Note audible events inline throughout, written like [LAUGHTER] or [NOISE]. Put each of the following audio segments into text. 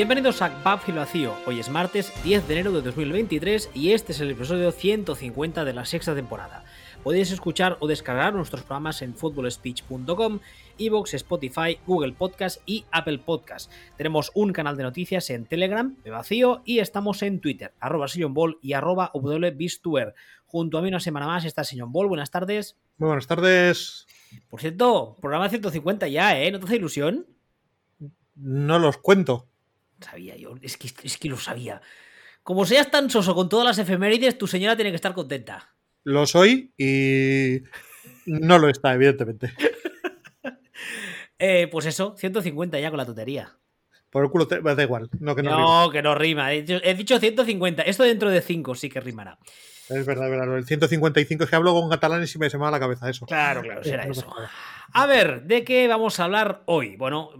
Bienvenidos a Backfield Vacío. Hoy es martes 10 de enero de 2023 y este es el episodio 150 de la sexta temporada. Podéis escuchar o descargar nuestros programas en footballspeech.com, Evox, Spotify, Google Podcast y Apple Podcast. Tenemos un canal de noticias en Telegram, de vacío, y estamos en Twitter, arroba Ball y arroba wbistuer. Junto a mí una semana más está Sillon Ball. Buenas tardes. Muy buenas tardes. Por cierto, programa 150 ya, ¿eh? ¿No te hace ilusión? No los cuento. Sabía yo, es que, es que lo sabía. Como seas tan soso con todas las efemérides, tu señora tiene que estar contenta. Lo soy y no lo está, evidentemente. [LAUGHS] eh, pues eso, 150 ya con la tontería. Por el culo te, da igual. No, que no, no que no rima. He dicho, he dicho 150. Esto dentro de 5 sí que rimará. Es verdad, es verdad. El 155 es que hablo con catalán y me se me va la cabeza eso. Claro, claro, será eso. A ver, ¿de qué vamos a hablar hoy? Bueno,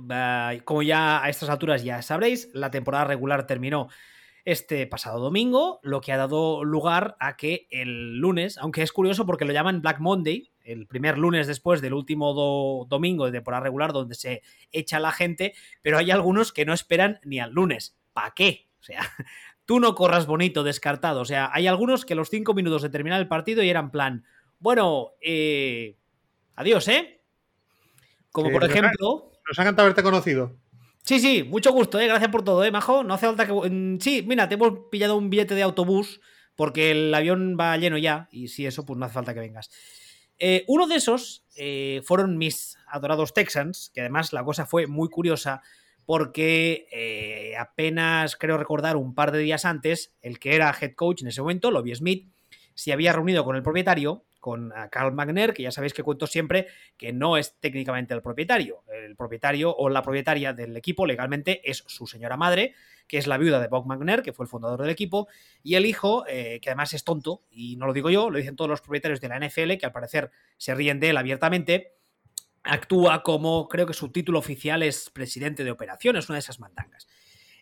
como ya a estas alturas ya sabréis, la temporada regular terminó este pasado domingo, lo que ha dado lugar a que el lunes, aunque es curioso porque lo llaman Black Monday, el primer lunes después del último domingo de temporada regular donde se echa la gente, pero hay algunos que no esperan ni al lunes. ¿Para qué? O sea, [LAUGHS] tú no corras bonito, descartado. O sea, hay algunos que los cinco minutos de terminar el partido y eran plan, bueno, eh, adiós, ¿eh? Como por ejemplo... Nos ha encantado haberte conocido. Sí, sí, mucho gusto, ¿eh? Gracias por todo, ¿eh, Majo? No hace falta que... Sí, mira, te hemos pillado un billete de autobús porque el avión va lleno ya y si eso, pues no hace falta que vengas. Eh, uno de esos eh, fueron mis adorados Texans, que además la cosa fue muy curiosa porque eh, apenas creo recordar un par de días antes, el que era head coach en ese momento, Lobby Smith, se había reunido con el propietario, con Carl Magner, que ya sabéis que cuento siempre que no es técnicamente el propietario. El propietario o la propietaria del equipo legalmente es su señora madre, que es la viuda de Bob Magner, que fue el fundador del equipo, y el hijo, eh, que además es tonto, y no lo digo yo, lo dicen todos los propietarios de la NFL, que al parecer se ríen de él abiertamente, actúa como, creo que su título oficial es presidente de operaciones, una de esas mandangas.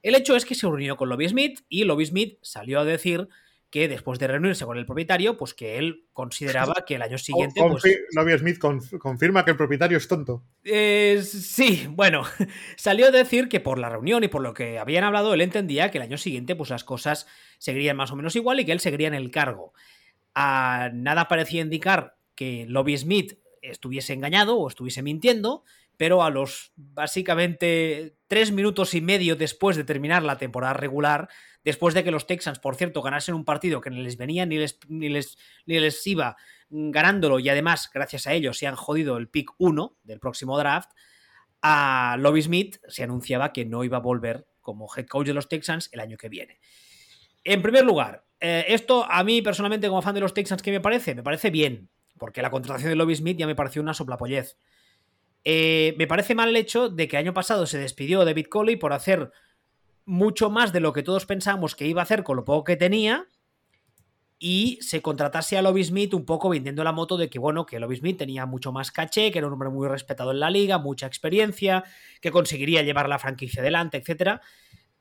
El hecho es que se reunió con Lobby Smith y Lobby Smith salió a decir que después de reunirse con el propietario, pues que él consideraba que el año [LAUGHS] siguiente... Pues Lobby Smith confirma que el propietario es tonto. Eh, sí, bueno, [LAUGHS] salió a decir que por la reunión y por lo que habían hablado, él entendía que el año siguiente pues las cosas seguirían más o menos igual y que él seguiría en el cargo. A nada parecía indicar que Lobby Smith estuviese engañado o estuviese mintiendo, pero a los básicamente tres minutos y medio después de terminar la temporada regular, después de que los Texans, por cierto, ganasen un partido que ni les venía ni les, ni les, ni les iba ganándolo y además, gracias a ellos, se han jodido el pick 1 del próximo draft, a Lobby Smith se anunciaba que no iba a volver como head coach de los Texans el año que viene. En primer lugar, eh, esto a mí personalmente como fan de los Texans, ¿qué me parece? Me parece bien, porque la contratación de Lobby Smith ya me pareció una soplapollez. Eh, me parece mal el hecho de que año pasado se despidió David Coley por hacer mucho más de lo que todos pensábamos que iba a hacer con lo poco que tenía y se contratase a Lobby Smith un poco vendiendo la moto de que, bueno, que Lobby Smith tenía mucho más caché, que era un hombre muy respetado en la liga, mucha experiencia, que conseguiría llevar la franquicia adelante, etc.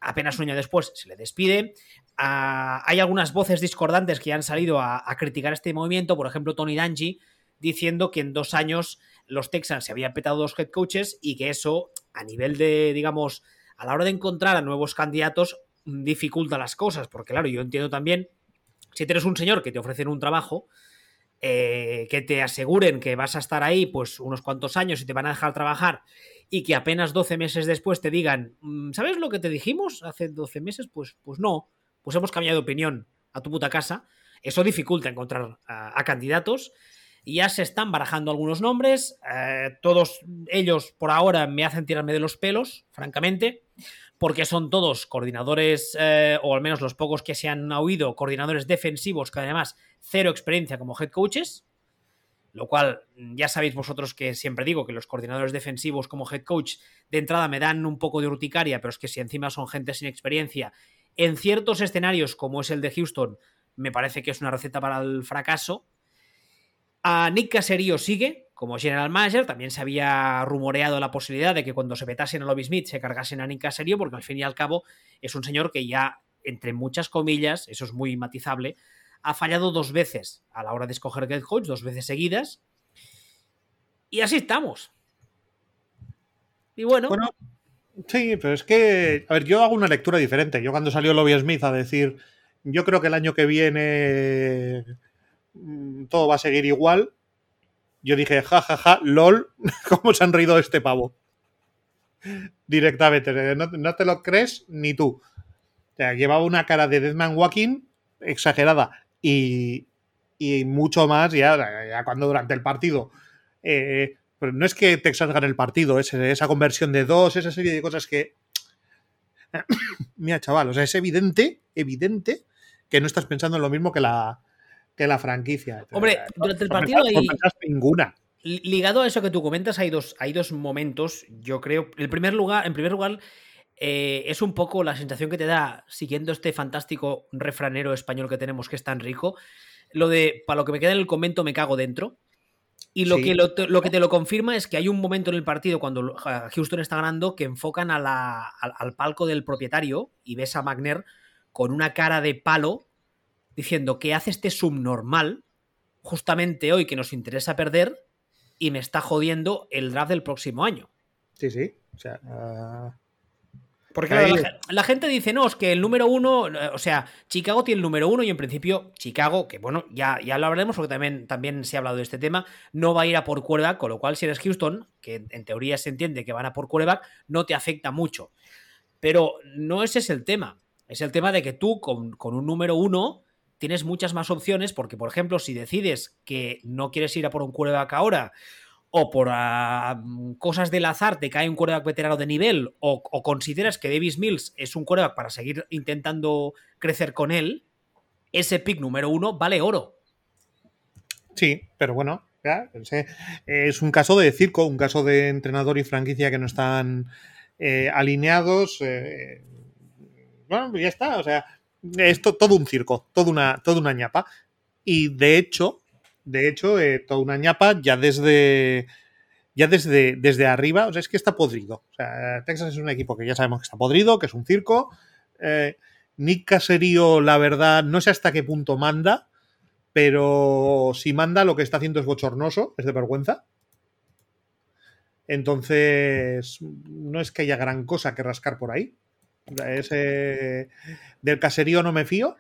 Apenas un año después se le despide. Ah, hay algunas voces discordantes que han salido a, criticar este movimiento, por ejemplo, Tony Danji, diciendo que en dos años los Texans se habían petado dos head coaches y que eso, a nivel de, digamos, a la hora de encontrar a nuevos candidatos, dificulta las cosas, porque claro, yo entiendo también, si tienes un señor que te ofrecen un trabajo, eh, que te aseguren que vas a estar ahí pues unos cuantos años y te van a dejar trabajar y que apenas 12 meses después te digan, mm, ¿sabes lo que te dijimos hace 12 meses? Pues, pues no, pues hemos cambiado de opinión a tu puta casa. Eso dificulta encontrar a, candidatos. Y ya se están barajando algunos nombres. Eh, todos ellos, por ahora, me hacen tirarme de los pelos, francamente, porque son todos coordinadores, eh, o al menos los pocos que se han oído, coordinadores defensivos, que además cero experiencia como head coaches. Lo cual, ya sabéis vosotros que siempre digo que los coordinadores defensivos como head coach de entrada me dan un poco de urticaria, pero es que si encima son gente sin experiencia en ciertos escenarios, como es el de Houston, me parece que es una receta para el fracaso. A Nick Caserio sigue como general manager. También se había rumoreado la posibilidad de que cuando se petasen a Lobby Smith se cargasen a Nick Caserio, porque al fin y al cabo es un señor que ya, entre muchas comillas, eso es muy matizable, ha fallado dos veces a la hora de escoger head coach, dos veces seguidas. Y así estamos. Y bueno Sí, pero es que, a ver, yo hago una lectura diferente. Yo cuando salió Lobby Smith a decir, yo creo que el año que viene todo va a seguir igual, yo dije, jajaja, ja, ja, lol, [LAUGHS] ¿cómo se han reído este pavo? Directamente, no, no, te lo crees ni tú. Llevaba una cara de Deadman Walking exagerada y, y mucho más ya, ya, cuando durante el partido. Eh, pero no es que Texas gane el partido, es esa conversión de dos, esa serie de cosas que. [COUGHS] Mira, chaval, o sea, es evidente, evidente que no estás pensando en lo mismo que la, que la franquicia. Hombre, durante el partido hay. ninguna. Ligado a eso que tú comentas, hay dos, hay dos momentos. Yo creo. El primer lugar, en primer lugar, eh, es un poco la sensación que te da, siguiendo este fantástico refranero español que tenemos, que es tan rico. Lo de, para lo que me queda en el convento, me cago dentro. Y lo, sí. que lo, lo, que te lo confirma es que hay un momento en el partido cuando Houston está ganando que enfocan a la, al, al, palco del propietario y ves a Magner con una cara de palo diciendo que hace este subnormal justamente hoy que nos interesa perder y me está jodiendo el draft del próximo año. Sí, sí. O sea, uh... Porque la, la, gente dice, no, es que el número uno, o sea, Chicago tiene el número uno y en principio Chicago, que bueno, ya, ya lo hablaremos porque también, también se ha hablado de este tema, no va a ir a por quarterback, con lo cual si eres Houston, que en teoría se entiende que van a por quarterback, no te afecta mucho. Pero no ese es el tema. Es el tema de que tú con, con un número uno tienes muchas más opciones porque, por ejemplo, si decides que no quieres ir a por un quarterback ahora o por uh, cosas del azar te cae un quarterback veterano de nivel o, consideras que Davis Mills es un quarterback para seguir intentando crecer con él, ese pick número uno vale oro. Sí, pero bueno, ya, es un caso de circo, un caso de entrenador y franquicia que no están eh, alineados. Eh, bueno, ya está, o sea, es to, todo un circo, toda una, toda una ñapa. Y de hecho, de hecho, eh, toda una ñapa ya desde. Ya desde, desde arriba, o sea, es que está podrido. O sea, Texas es un equipo que ya sabemos que está podrido, que es un circo. Eh, Nick Caserío, la verdad, no sé hasta qué punto manda, pero si manda, lo que está haciendo es bochornoso, es de vergüenza. Entonces, no es que haya gran cosa que rascar por ahí. Ese, del caserío no me fío.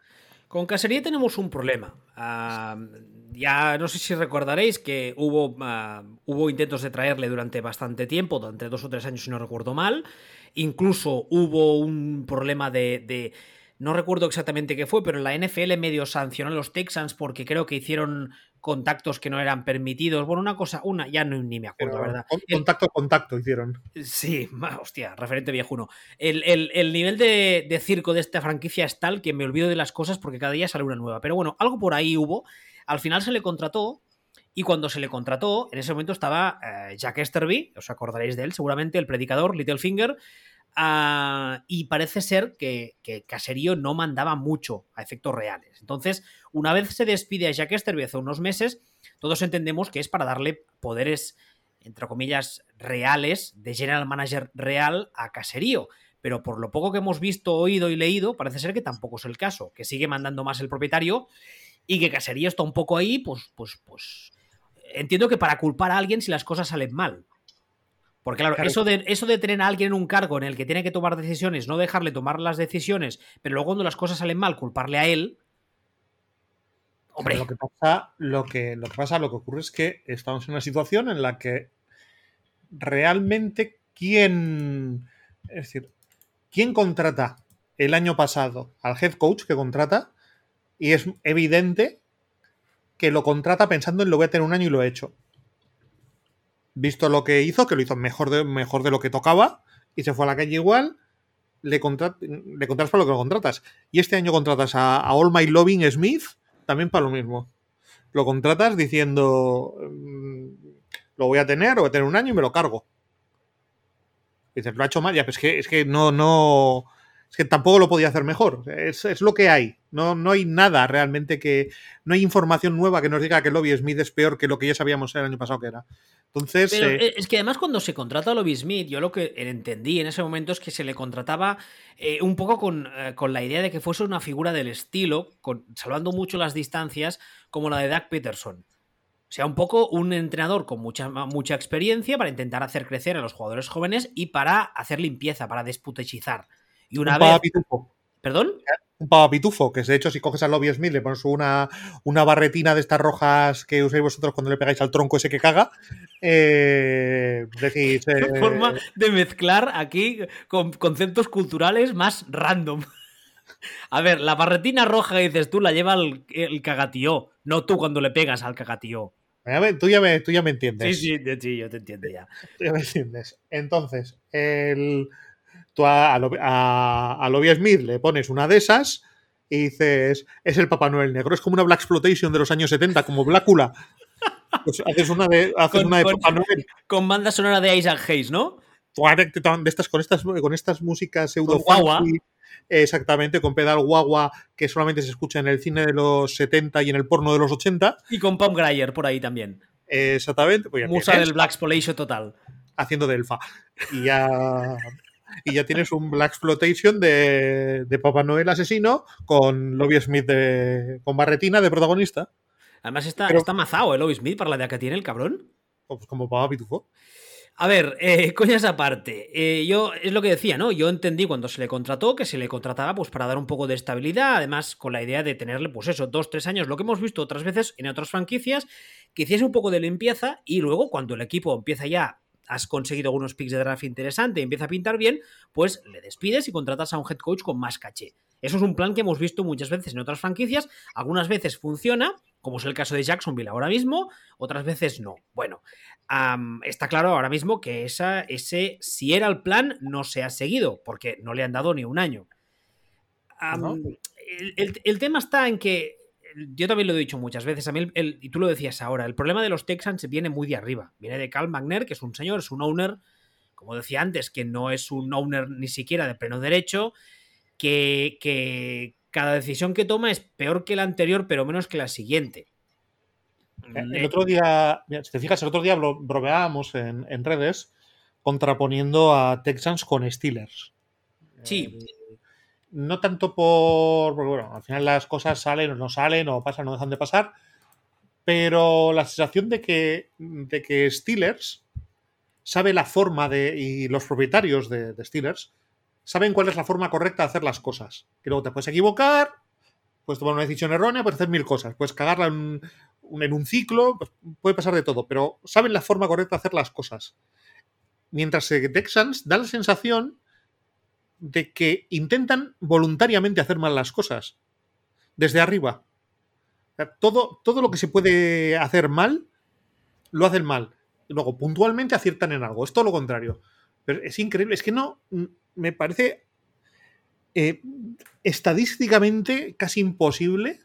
Con Casería tenemos un problema. Uh, ya no sé si recordaréis que hubo, uh, hubo intentos de traerle durante bastante tiempo, durante dos o tres años si no recuerdo mal. Incluso hubo un problema de no recuerdo exactamente qué fue, pero la NFL medio sancionó a los Texans porque creo que hicieron contactos que no eran permitidos. Bueno, una cosa, una, ya no, ni me acuerdo, pero, la verdad. Contacto, contacto hicieron. Sí, hostia, referente viejuno. El, el, el nivel de, de, circo de esta franquicia es tal que me olvido de las cosas porque cada día sale una nueva. Pero bueno, algo por ahí hubo. Al final se le contrató. Y cuando se le contrató, en ese momento estaba eh, Jack Esterby, os acordaréis de él, seguramente, el predicador, Littlefinger, Uh, y parece ser que, que, Caserío no mandaba mucho a efectos reales. Entonces, una vez se despide a Jack Esterby hace unos meses, todos entendemos que es para darle poderes, entre comillas, reales, de general manager real a Caserío. Pero por lo poco que hemos visto, oído y leído, parece ser que tampoco es el caso, que sigue mandando más el propietario y que Caserío está un poco ahí, pues, pues, pues. Entiendo que para culpar a alguien si las cosas salen mal. Porque claro, claro, Eso, de, eso de tener a alguien en un cargo en el que tiene que tomar decisiones, no dejarle tomar las decisiones, pero luego cuando las cosas salen mal, culparle a él. Hombre. Lo que pasa, lo que, lo que pasa, lo que ocurre es que estamos en una situación en la que realmente quién. Es decir, ¿quién contrata el año pasado al head coach que contrata? Y es evidente que lo contrata pensando en lo voy a tener un año y lo he hecho visto lo que hizo, que lo hizo mejor de, mejor de lo que tocaba, y se fue a la calle igual, le, le contratas para lo que lo contratas. Y este año contratas a, All My Loving Smith también para lo mismo. Lo contratas diciendo, mmm, lo voy a tener, lo voy a tener un año y me lo cargo. Dices, lo ha hecho mal, ya, pues es que, es que no, no, es que tampoco lo podía hacer mejor. Es, es, lo que hay. No, no hay nada realmente que. No hay información nueva que nos diga que Lobby Smith es peor que lo que ya sabíamos el año pasado que era. Entonces. Pero eh, es que además, cuando se contrata a Lobby Smith, yo lo que entendí en ese momento es que se le contrataba eh, un poco con, eh, con, la idea de que fuese una figura del estilo, con, salvando mucho las distancias, como la de Doug Peterson. O sea, un poco un entrenador con mucha, mucha experiencia para intentar hacer crecer a los jugadores jóvenes y para hacer limpieza, para desputechizar. Y una Un vez. ¿Perdón? Un papapitufo, que de hecho, si coges a Lobby Smith, le pones una, una barretina de estas rojas que usáis vosotros cuando le pegáis al tronco ese que caga. Eh, decís. [LAUGHS] eh, Forma de mezclar aquí con conceptos culturales más random. A ver, la barretina roja que dices tú la lleva el, el cagatío, no tú cuando le pegas al cagatío. tú, ya me, tú ya me Sí, entiendes. sí, de- sí, yo te entiendo ya. Tú ya me entiendes. Entonces, el, tú a, a, a- Lobby Smith le pones una de esas y dices, es el Papá Noel negro. Es como una Black Exploitation de los años 70, como Blácula. Pues haces una de, haces Con- una de con- Papá Noel. Con banda sonora de Isaac Hayes, ¿no? de estas, con, estas, con estas músicas pseudo Exactamente, con pedal guagua que solamente se escucha en el cine de los 70 y en el porno de los 80. Y con Pam Grier por ahí también. Exactamente. Pues Musa tienes, del Black Spolation total. haciendo de elfa. Y ya, y ya tienes un Black Exploitation de, de Papá Noel asesino con Lobby Smith de, con barretina de protagonista. Además está, Pero- está mazado el Obi Smith para la edad que tiene el cabrón. Pues como Papá Pitufo. A ver, eh, [LAUGHS] coñas aparte. eh, yo, es lo que decía, ¿no? Yo entendí cuando se le contrató que se le contrataba pues para dar un poco de estabilidad, además con la idea de tenerle, pues eso, dos, tres años, lo que hemos visto otras veces en otras franquicias, que hiciese un poco de limpieza y luego cuando el equipo empieza ya, has conseguido algunos picks de draft interesante y empieza a pintar bien, pues le despides y contratas a un head coach con más caché. Eso es un plan que hemos visto muchas veces en otras franquicias, algunas veces funciona, como es el caso de Jacksonville ahora mismo, otras veces no. Bueno, está claro ahora mismo que esa, ese, si era el plan, no se ha seguido, porque no le han dado ni un año. Am, ¿No? el, el- el tema está en que, yo también lo he dicho muchas veces, a mí, el- el- y tú lo decías ahora, el problema de los Texans viene muy de arriba. Viene de Cal McNair, que es un señor, es un owner, como decía antes, que no es un owner ni siquiera de pleno derecho, que, que cada decisión que toma es peor que la anterior, pero menos que la siguiente. El otro día, si te fijas, el otro día bro- bromeábamos en, en redes contraponiendo a Texans con Steelers. Sí. Eh, no tanto por. Porque bueno, al final las cosas salen o no salen, o pasan o dejan de pasar. Pero la sensación de que, de que Steelers sabe la forma de. y los propietarios de, de Steelers saben cuál es la forma correcta de hacer las cosas. Que luego te puedes equivocar, puedes tomar una decisión errónea, puedes hacer mil cosas, puedes cagarla en un, en un ciclo, pues, puede pasar de todo, pero saben la forma correcta de hacer las cosas. Mientras que Texans da la sensación de que intentan voluntariamente hacer mal las cosas. Desde arriba. Todo, todo lo que se puede hacer mal, lo hacen mal. Luego, puntualmente aciertan en algo. Es todo lo contrario. Pero es increíble. Es que no. Me parece eh, estadísticamente casi imposible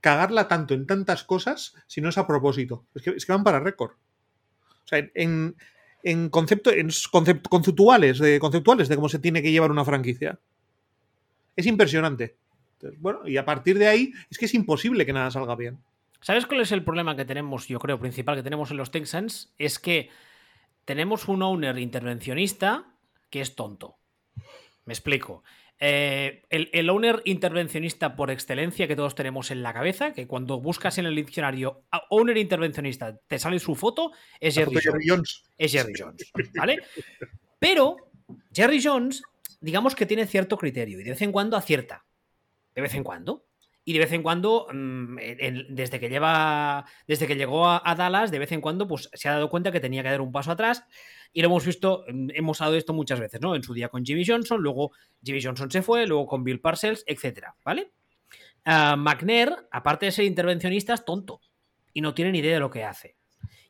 cagarla tanto en tantas cosas si no es a propósito. Es que, es que van para récord. O sea, en, en, concepto, en concept- conceptuales, de, conceptuales de cómo se tiene que llevar una franquicia. Es impresionante. Bueno, y a partir de ahí es que es imposible que nada salga bien. ¿Sabes cuál es el problema que tenemos, yo creo, principal que tenemos en los Texans? Es que tenemos un owner intervencionista que es tonto. Me explico. Eh, el, el owner intervencionista por excelencia que todos tenemos en la cabeza, que cuando buscas en el diccionario a owner intervencionista te sale su foto, es Jerry foto Jones. Jones. Es Jerry Jones, ¿vale? Pero Jerry Jones, digamos que tiene cierto criterio y de vez en cuando acierta. De vez en cuando. Y de vez en cuando, mm, desde que lleva. Desde que llegó a, Dallas, de vez en cuando, pues se ha dado cuenta que tenía que dar un paso atrás. Y lo hemos visto, mm, hemos hablado de esto muchas veces, ¿no? En su día con Jimmy Johnson, luego Jimmy Johnson se fue, luego con Bill Parcells, etcétera, ¿vale? Ah, McNair, aparte de ser intervencionista, es tonto. Y no tiene ni idea de lo que hace.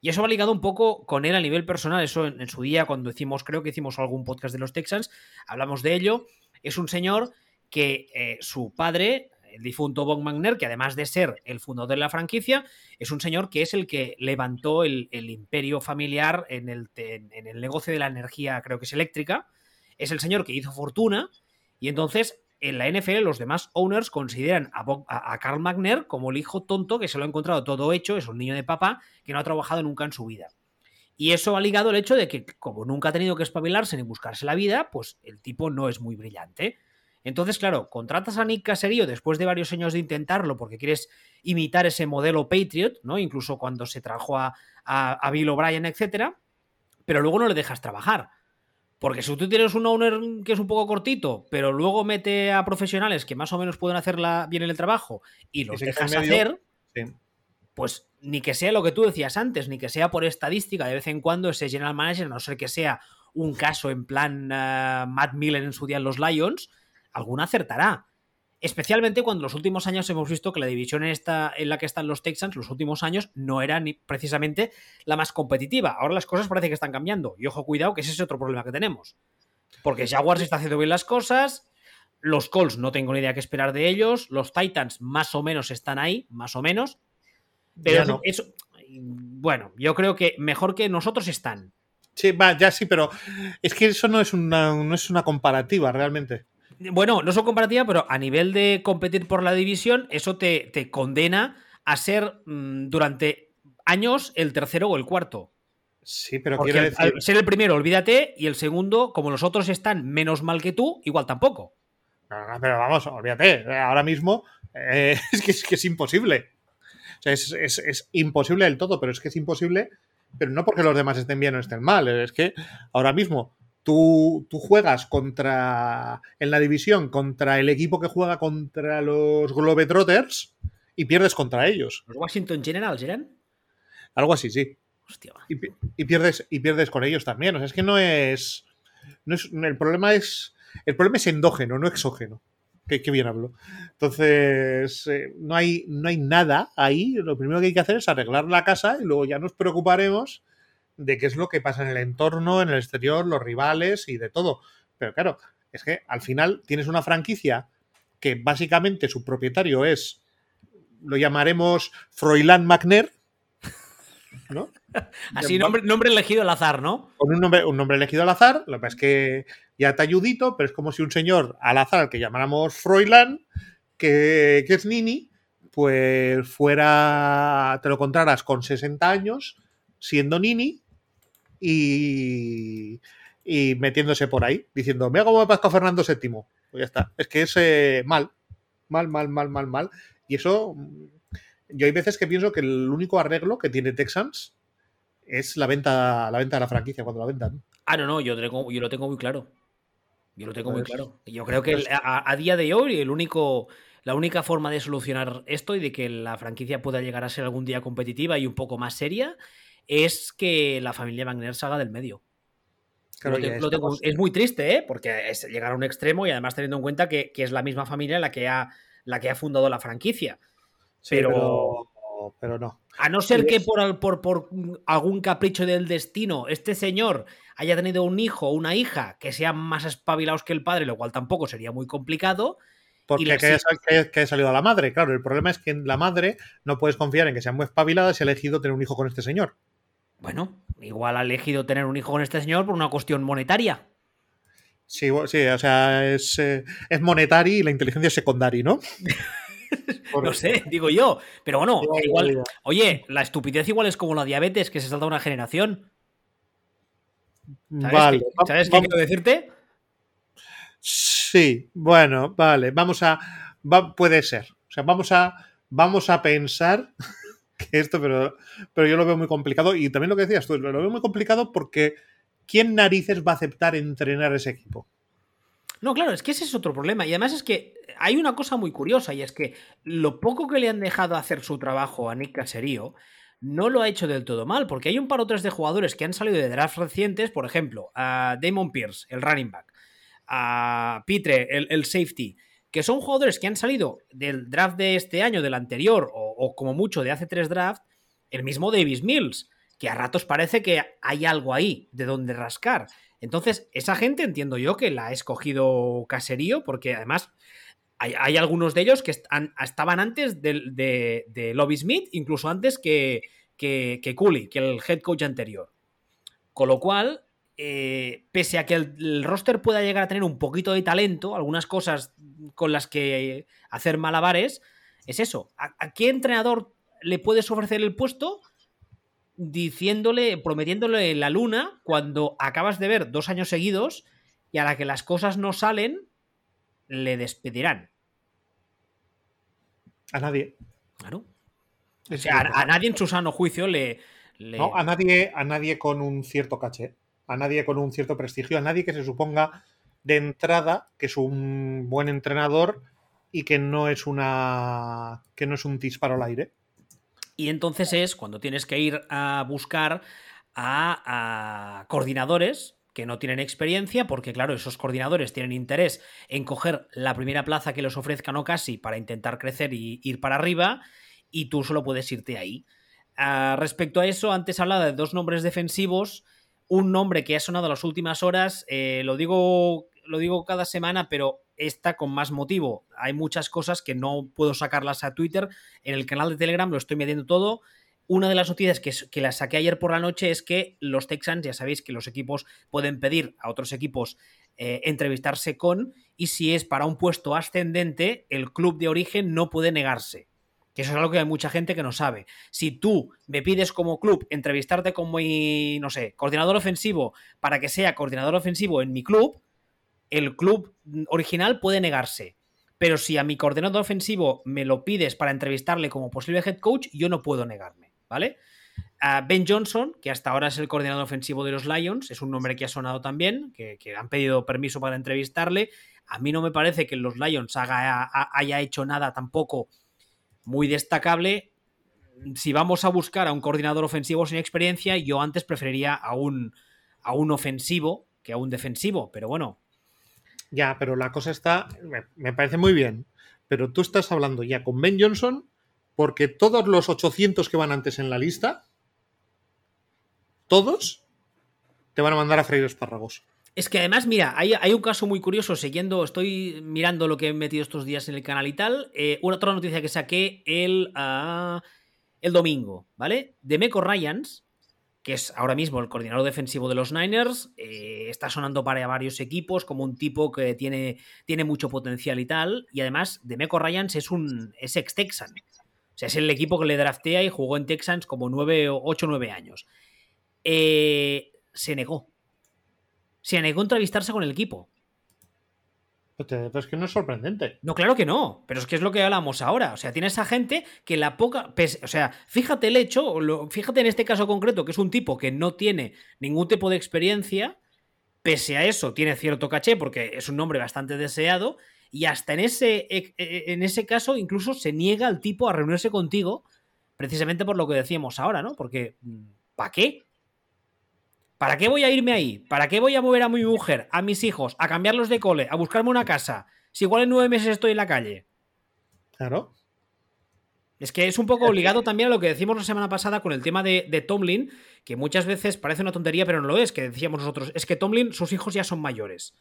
Y eso va ligado un poco con él a nivel personal. Eso en, en su día, cuando hicimos, creo que hicimos algún podcast de los Texans, hablamos de ello. Es un señor que eh, su padre, el difunto Bob McNair, que además de ser el fundador de la franquicia, es un señor que es el que levantó el, imperio familiar en el, negocio de la energía, creo que es eléctrica. Es el señor que hizo fortuna. Y entonces, en la NFL, los demás owners consideran a, Bob- a, McNair como el hijo tonto que se lo ha encontrado todo hecho, es un niño de papá que no ha trabajado nunca en su vida. Y eso ha ligado el hecho de que, como nunca ha tenido que espabilarse ni buscarse la vida, pues el tipo no es muy brillante. Entonces, claro, contratas a Nick Caserío después de varios años de intentarlo porque quieres imitar ese modelo Patriot, ¿no? Incluso cuando se trajo a, a, Bill O'Brien, etcétera, pero luego no le dejas trabajar. Porque si tú tienes un owner que es un poco cortito, pero luego mete a profesionales que más o menos pueden hacer bien el trabajo y los dejas hacer, pues ni que sea lo que tú decías antes, ni que sea por estadística de vez en cuando ese general manager, a no ser que sea un caso en plan uh, Matt Miller en su día en los Lions, alguna acertará. Especialmente cuando en los últimos años hemos visto que la división en, esta, en la que están los Texans, los últimos años, no era ni precisamente la más competitiva. Ahora las cosas parece que están cambiando. Y ojo, cuidado, que ese es otro problema que tenemos. Porque Jaguars está haciendo bien las cosas, los Colts no tengo ni idea qué esperar de ellos, los Titans más o menos están ahí, más o menos. Pero eso, bueno, yo creo que mejor que nosotros están. Sí, va, ya sí, pero es que eso no es una, no es una comparativa realmente. Bueno, no son comparativa, pero a nivel de competir por la división, eso te, te condena a ser mm, durante años el tercero o el cuarto. Sí, pero quiero decir... ser el primero, olvídate, y el segundo, como los otros están menos mal que tú, igual tampoco. pero vamos, olvídate, ahora mismo eh, [LAUGHS] es, que, es, que, es imposible. O sea, es, es, imposible del todo, pero es que es imposible, pero no porque los demás estén bien o estén mal, es que ahora mismo Tú, juegas contra en la división contra el equipo que juega contra los Globetrotters y pierdes contra ellos. ¿Los Washington Generals eran? Algo así, sí. Hostia. Y, pierdes, y pierdes con ellos también. O sea, es que no es, no es. el problema es. El problema es endógeno, no exógeno. Qué, bien hablo. Entonces, eh, no, hay, no hay nada ahí. Lo primero que hay que hacer es arreglar la casa y luego ya nos preocuparemos de qué es lo que pasa en el entorno, en el exterior, los rivales y de todo. Pero claro, es que al final tienes una franquicia que básicamente su propietario es, lo llamaremos Froilán McNair, ¿no? [LAUGHS] Así, nombre, nombre, elegido al azar, ¿no? Con un nombre, un nombre elegido al azar, lo que pasa es que ya te ayudito, pero es como si un señor al azar, al que llamáramos Froilán, que, que es Nini, pues fuera, te lo encontraras con 60 años, siendo Nini, y, y metiéndose por ahí, diciendo, me hago Pasco Fernando VII. Pues ya está. Es que es eh, mal, mal, mal, mal, mal, mal. Y eso, mm, yo hay veces que pienso que el único arreglo que tiene Texans es la venta, la venta de la franquicia cuando la vendan. Ah, no, no, yo, yo lo tengo muy claro. Yo lo tengo muy pues claro. Yo creo que pues a, día de hoy el único, la única forma de solucionar esto y de que la franquicia pueda llegar a ser algún día competitiva y un poco más seria es que la familia Wagner salga del medio. es muy triste, ¿eh? porque es llegar a un extremo y además teniendo en cuenta que, es la misma familia la que ha, la que ha fundado la franquicia. pero, pero, no. A no ser que por, por, por, algún capricho del destino este señor haya tenido un hijo o una hija que sean más espabilados que el padre, lo cual tampoco sería muy complicado. Porque que haya, salido a la madre. Claro, el problema es que la madre no puedes confiar en que sea muy espabilada si ha elegido tener un hijo con este señor. Bueno, igual ha elegido tener un hijo con este señor por una cuestión monetaria. Sí, sí o sea, es, eh, es monetario y la inteligencia es secundaria, ¿no? [LAUGHS] no sé, digo yo. Pero bueno, igual. Oye, la estupidez igual es como la diabetes que se salta una generación. ¿Sabes, vale, qué, ¿sabes qué quiero decirte? Sí, bueno, vale. Vamos a. puede ser. O sea, vamos a. Vamos a pensar [LAUGHS] esto, pero, pero yo lo veo muy complicado. Y también lo que decías tú, lo veo muy complicado porque ¿quién narices va a aceptar entrenar ese equipo? No, claro, es que ese es otro problema. Y además es que hay una cosa muy curiosa y es que lo poco que le han dejado hacer su trabajo a Nick Caserío no lo ha hecho del todo mal, porque hay un par o tres de jugadores que han salido de drafts recientes, por ejemplo, a Damon Pierce, el running back, a Pitre, el, el safety, que son jugadores que han salido del draft de este año, del anterior, o, como mucho de hace tres drafts, el mismo Davis Mills, que a ratos parece que hay algo ahí de donde rascar. Entonces, esa gente entiendo yo que la ha escogido caserío, porque además hay, algunos de ellos que estaban antes de, de, Lobby Smith, incluso antes que, que, que Cooley, que el head coach anterior. Con lo cual, eh, pese a que el, roster pueda llegar a tener un poquito de talento, algunas cosas con las que hacer malabares, es eso. ¿A, qué entrenador le puedes ofrecer el puesto diciéndole, prometiéndole la luna cuando acabas de ver dos años seguidos y a la que las cosas no salen, le despedirán? A nadie. Claro. O sea, a, nadie en su sano juicio le, No, a nadie, a nadie con un cierto caché, a nadie con un cierto prestigio, a nadie que se suponga de entrada que es un buen entrenador y que no es una. que no es un disparo al aire. Y entonces es cuando tienes que ir a buscar a, coordinadores que no tienen experiencia, porque claro, esos coordinadores tienen interés en coger la primera plaza que les ofrezcan o casi para intentar crecer y ir para arriba, y tú solo puedes irte ahí. Ah, respecto a eso, antes hablaba de dos nombres defensivos, un nombre que ha sonado las últimas horas, eh, lo, digo, lo digo cada semana, pero está con más motivo. Hay muchas cosas que no puedo sacarlas a Twitter, en el canal de Telegram lo estoy midiendo todo una de las noticias que, que las saqué ayer por la noche es que los Texans, ya sabéis que los equipos pueden pedir a otros equipos eh, entrevistarse con, y si es para un puesto ascendente, el club de origen no puede negarse. Que eso es algo que hay mucha gente que no sabe. Si tú me pides como club entrevistarte con mi, no sé, coordinador ofensivo para que sea coordinador ofensivo en mi club, el club original puede negarse. Pero si a mi coordinador ofensivo me lo pides para entrevistarle como posible head coach, yo no puedo negarme. ¿vale? ben Johnson, que hasta ahora es el coordinador ofensivo de los Lions, es un nombre que ha sonado también, que, han pedido permiso para entrevistarle. A mí no me parece que los Lions haya hecho nada tampoco muy destacable. Si vamos a buscar a un coordinador ofensivo sin experiencia, yo antes preferiría a un, a un ofensivo que a un defensivo, pero bueno. Ya, pero la cosa está, me parece muy bien, pero tú estás hablando ya con Ben Johnson porque todos los 800 que van antes en la lista, todos te van a mandar a freír espárragos. Es que además, mira, hay, un caso muy curioso, siguiendo, estoy mirando lo que he metido estos días en el canal y tal. Eh, una otra noticia que saqué el, ah, el domingo, ¿vale? De Meco Ryans, que es ahora mismo el coordinador defensivo de los Niners, eh, está sonando para varios equipos como un tipo que tiene, tiene mucho potencial y tal. Y además, de Meco Ryans es un es ex-Texan. O sea, es el equipo que le draftea y jugó en Texans como 9, 8 o 9 años. Eh, se negó. Se negó a entrevistarse con el equipo. Pero es que no es sorprendente. No, claro que no. Pero es que es lo que hablamos ahora. O sea, tiene esa gente que la poca. o sea, fíjate el hecho, fíjate en este caso concreto, que es un tipo que no tiene ningún tipo de experiencia. Pese a eso, tiene cierto caché porque es un nombre bastante deseado y hasta en ese, e, e, en ese caso incluso se niega al tipo a reunirse contigo, precisamente por lo que decíamos ahora, ¿no? Porque, mm, ¿para qué? ¿Para qué voy a irme ahí? ¿Para qué voy a mover a mi mujer, a mis hijos, a cambiarlos de cole, a buscarme una casa? Si igual en nueve meses estoy en la calle. Claro. Es que es un poco obligado también a lo que decimos la semana pasada con el tema de, de, Tomlin, que muchas veces parece una tontería, pero no lo es, que decíamos nosotros, es que Tomlin, sus hijos ya son mayores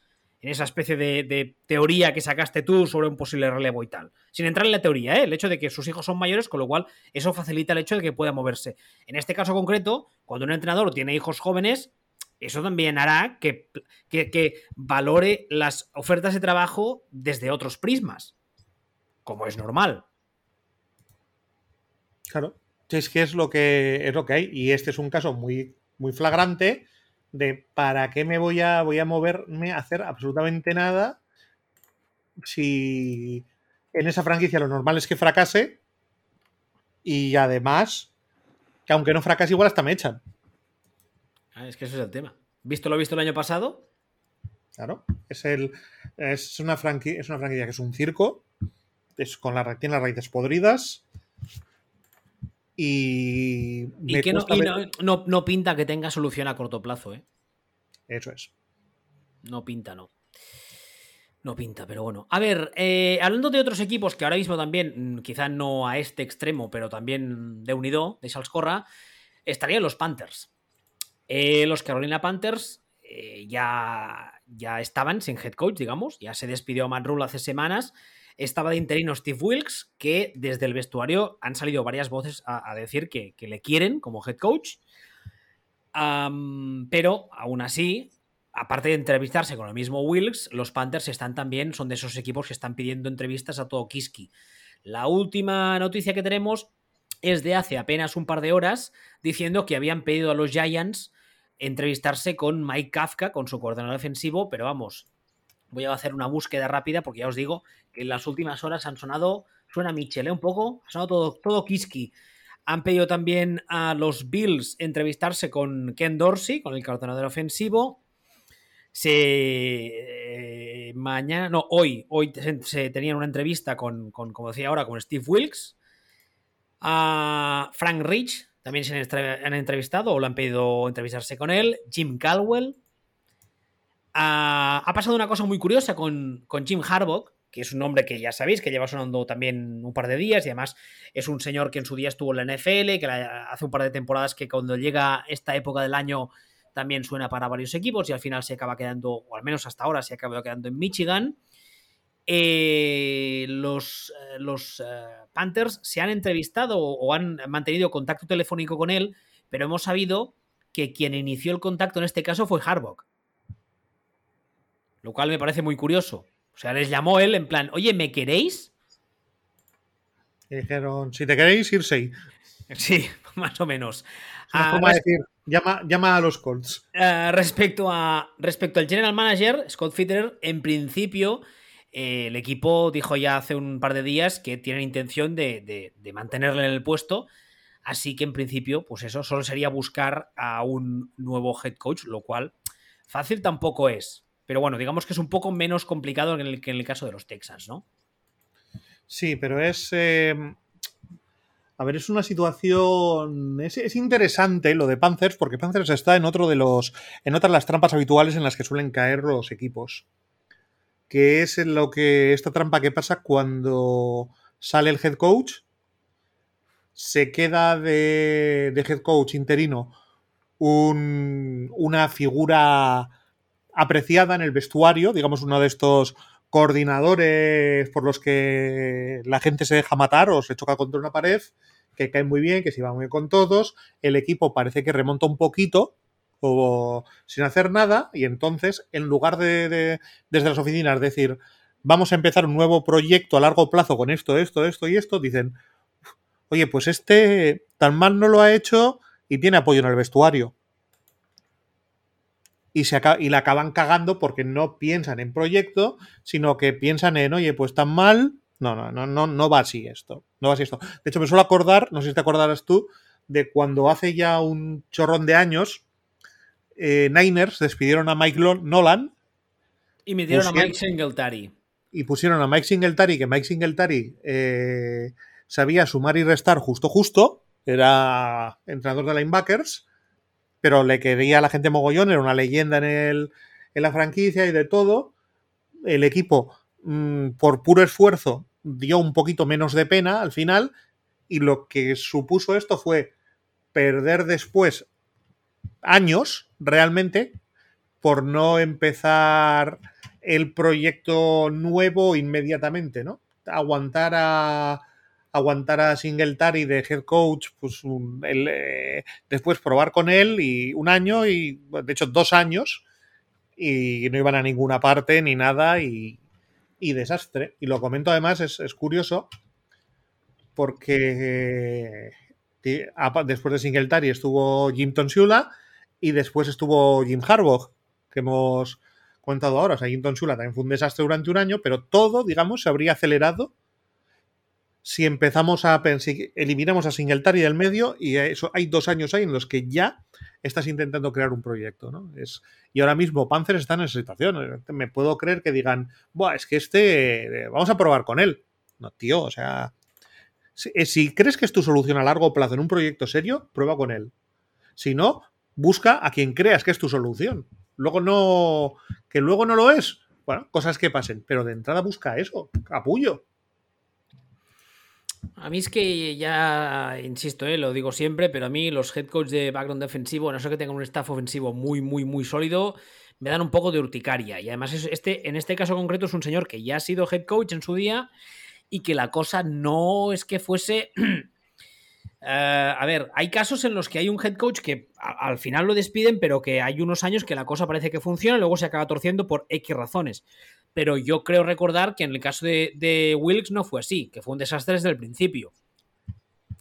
en esa especie de, teoría que sacaste tú sobre un posible relevo y tal. Sin entrar en la teoría, ¿eh? el hecho de que sus hijos son mayores, con lo cual eso facilita el hecho de que pueda moverse. En este caso concreto, cuando un entrenador tiene hijos jóvenes, eso también hará que, que, valore las ofertas de trabajo desde otros prismas, como es normal. Claro, es que es lo que es lo que hay y este es un caso muy muy flagrante de para qué me voy a, voy a moverme a hacer absolutamente nada si en esa franquicia lo normal es que fracase y además que aunque no fracase igual hasta me echan. Ah, es que eso es el tema. ¿Visto lo visto el año pasado? Claro, es, el, es, una, franquicia, es una franquicia que es un circo, es con la, tiene las raíces podridas y, que no, no, pinta que tenga solución a corto plazo, ¿eh? Eso es. No pinta, no. No pinta, pero bueno. A ver, eh, hablando de otros equipos que ahora mismo también, mm, quizá no a este extremo, pero también de unido, de Salscorra, estarían los Panthers. Eh, los Carolina Panthers eh, ya, ya estaban sin head coach, digamos. Ya se despidió a Matt Rule hace semanas estaba de interino Steve Wilkes, que desde el vestuario han salido varias voces a, decir que, le quieren como head coach. pero aún así, aparte de entrevistarse con el mismo Wilkes, los Panthers están también, son de esos equipos que están pidiendo entrevistas a todo Kiski. La última noticia que tenemos es de hace apenas un par de horas, diciendo que habían pedido a los Giants entrevistarse con Mike Kafka, con su coordinador defensivo, pero vamos, Voy a hacer una búsqueda rápida porque ya os digo que en las últimas horas han sonado, suena Michel, un poco, ha sonado todo, todo Kiski. Han pedido también a los Bills entrevistarse con Ken Dorsey, con el coordinador ofensivo. Se. Eh, mañana. No, hoy. Hoy se, tenían una entrevista con, con, como decía ahora, con Steve Wilkes. A Frank Rich también se han entrevistado o le han pedido entrevistarse con él. Jim Caldwell. Ha pasado una cosa muy curiosa con, con Jim Harbaugh, que es un hombre que ya sabéis que lleva sonando también un par de días y además es un señor que en su día estuvo en la NFL, que hace un par de temporadas que cuando llega esta época del año también suena para varios equipos y al final se acaba quedando, o al menos hasta ahora se acaba quedando en Michigan. Eh, los, eh, los eh, Panthers se han entrevistado o, han mantenido contacto telefónico con él, pero hemos sabido que quien inició el contacto en este caso fue Harbaugh. Lo cual me parece muy curioso. O sea, les llamó él en plan, oye, ¿me queréis? Y dijeron, si te queréis, irse. Sí, [LAUGHS] [LAUGHS] más o menos. Ah, decir, llama, llama, a los Colts. Ah, respecto, a, respecto al general manager, Scott Fitterer, en principio, eh, el equipo dijo ya hace un par de días que tienen intención de, de, mantenerle en el puesto. Así que en principio, pues eso, solo sería buscar a un nuevo head coach, lo cual fácil tampoco es. Pero bueno, digamos que es un poco menos complicado que en el, caso de los Texans, ¿no? Sí, pero es. Eh, a ver, es una situación. Es, interesante lo de Panthers, porque Panthers está en otro de los. en otras las trampas habituales en las que suelen caer los equipos. Que es en lo que. esta trampa que pasa cuando sale el head coach. Se queda de, de head coach interino un, una figura apreciada en el vestuario, digamos uno de estos coordinadores por los que la gente se deja matar o se choca contra una pared, que cae muy bien, que se va muy bien con todos, el equipo parece que remonta un poquito o sin hacer nada y entonces en lugar de, desde las oficinas decir vamos a empezar un nuevo proyecto a largo plazo con esto, esto, esto y esto, dicen oye pues este tan mal no lo ha hecho y tiene apoyo en el vestuario y, se y la acaban cagando porque no piensan en proyecto, sino que piensan en, oye, pues tan mal. No, no, no, no, no va así esto. No va así esto. De hecho, me suelo acordar, no sé si te acordarás tú, de cuando hace ya un chorrón de años, eh, Niners despidieron a Mike Nolan. Y metieron a Mike Singletary. Y pusieron a Mike Singletary, que Mike Singletary eh, sabía sumar y restar justo, justo. Era entrenador de linebackers pero le quería a la gente mogollón, era una leyenda en, el, en la franquicia y de todo. El equipo, mm, por puro esfuerzo, dio un poquito menos de pena al final y lo que supuso esto fue perder después años realmente por no empezar el proyecto nuevo inmediatamente, ¿no? Aguantar a, aguantar a Singletary de head coach, pues eh, después probar con él y un año y de hecho dos años y no iban a ninguna parte ni nada y, desastre. Y lo comento además, es, curioso porque eh, después de Singletary estuvo Jim Tonsula y después estuvo Jim Harbaugh, que hemos contado ahora. O sea, Jim Tonsula también fue un desastre durante un año, pero todo, digamos, se habría acelerado si empezamos a pensar, eliminamos a Singletary del medio y eso hay dos años ahí en los que ya estás intentando crear un proyecto, ¿no? Es, y ahora mismo Panzer está en esa situación. Me puedo creer que digan, Buah, es que este, vamos a probar con él. No, tío, o sea, si, eh, si crees que es tu solución a largo plazo en un proyecto serio, prueba con él. Si no, busca a quien creas que es tu solución. Luego no, que luego no lo es. Bueno, cosas que pasen, pero de entrada busca eso, capullo. A mí es que ya, insisto, eh, lo digo siempre, pero a mí los head coach de background defensivo, no sé que tengan un staff ofensivo muy, muy, muy sólido, me dan un poco de urticaria. Y además, este, en este caso concreto, es un señor que ya ha sido head coach en su día y que la cosa no es que fuese. [CLEARS THROAT] Eh, a ver, hay casos en los que hay un head coach que al final lo despiden, pero que hay unos años que la cosa parece que funciona y luego se acaba torciendo por X razones pero yo creo recordar que en el caso de, Wilkes no fue así, que fue un desastre desde el principio.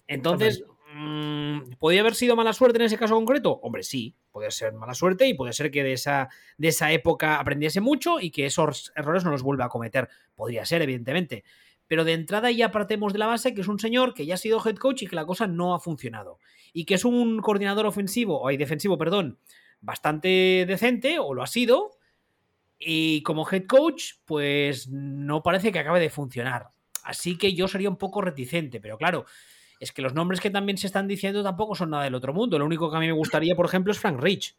Entonces, Mm, ¿Podría haber sido mala suerte en ese caso concreto? Hombre, sí, puede ser mala suerte y puede ser que de esa, de esa época aprendiese mucho y que esos errores no los vuelva a cometer. Podría ser, evidentemente. Pero de entrada ya partemos de la base que es un señor que ya ha sido head coach y que la cosa no ha funcionado. Y que es un coordinador ofensivo, o defensivo, perdón, bastante decente, o lo ha sido. Y como head coach, pues no parece que acabe de funcionar. Así que yo sería un poco reticente, pero claro, es que los nombres que también se están diciendo tampoco son nada del otro mundo. Lo único que a mí me gustaría, por ejemplo, es Frank Rich.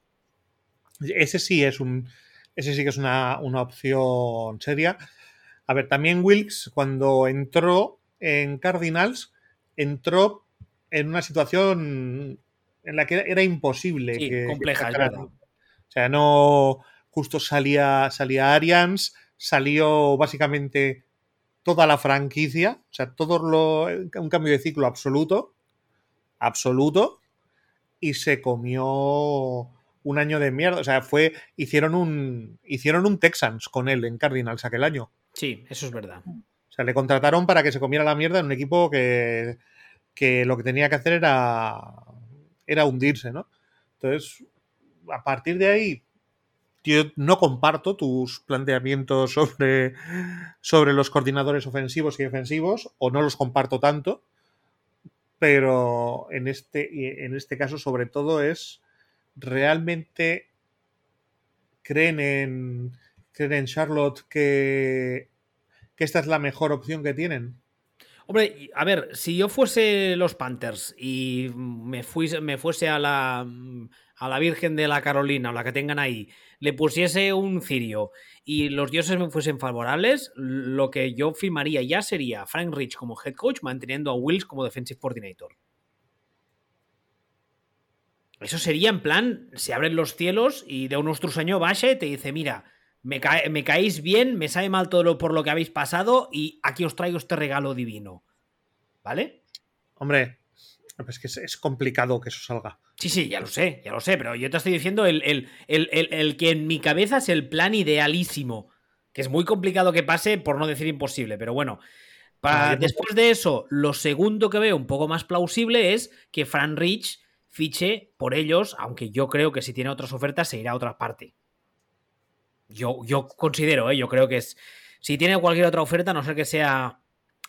Ese sí es un. Ese sí que es una, opción seria. A ver, también Wilkes, cuando entró en Cardinals, entró en una situación en la que era imposible. Sí, que, compleja, O sea, no. Justo salía, salía Arians, salió básicamente toda la franquicia, o sea, todo lo, un cambio de ciclo absoluto, absoluto, y se comió un año de mierda. O sea, fue, hicieron un, hicieron un Texans con él en Cardinals aquel año. Sí, eso es verdad. O sea, le contrataron para que se comiera la mierda en un equipo que, que lo que tenía que hacer era, era hundirse, ¿no? Entonces, a partir de ahí, yo no comparto tus planteamientos sobre, sobre los coordinadores ofensivos y defensivos, o no los comparto tanto, pero en este, en este caso sobre todo es realmente creen en, creen en Charlotte que, que esta es la mejor opción que tienen. Hombre, a ver, si yo fuese los Panthers y me, fuese, me fuese a la, a la Virgen de la Carolina o la que tengan ahí, le pusiese un cirio y los dioses me fuesen favorables, lo que yo firmaría ya sería Frank Rich como head coach manteniendo a Wills como defensive coordinator. Eso sería en plan, se abren los cielos y de un año baja y te dice, mira, me, caéis bien, me sabe mal todo por lo que habéis pasado y aquí os traigo este regalo divino. ¿Vale? Hombre, es que es, complicado que eso salga. Sí, sí, ya lo sé, ya lo sé, pero yo te estoy diciendo el, el, que en mi cabeza es el plan idealísimo, que es muy complicado que pase, por no decir imposible, pero bueno. Para, después de eso, lo segundo que veo un poco más plausible es que Fran Rich fiche por ellos, aunque yo creo que si tiene otras ofertas se irá a otra parte. Yo, yo considero, ¿eh? yo creo que es. Si tiene cualquier otra oferta, a no ser que sea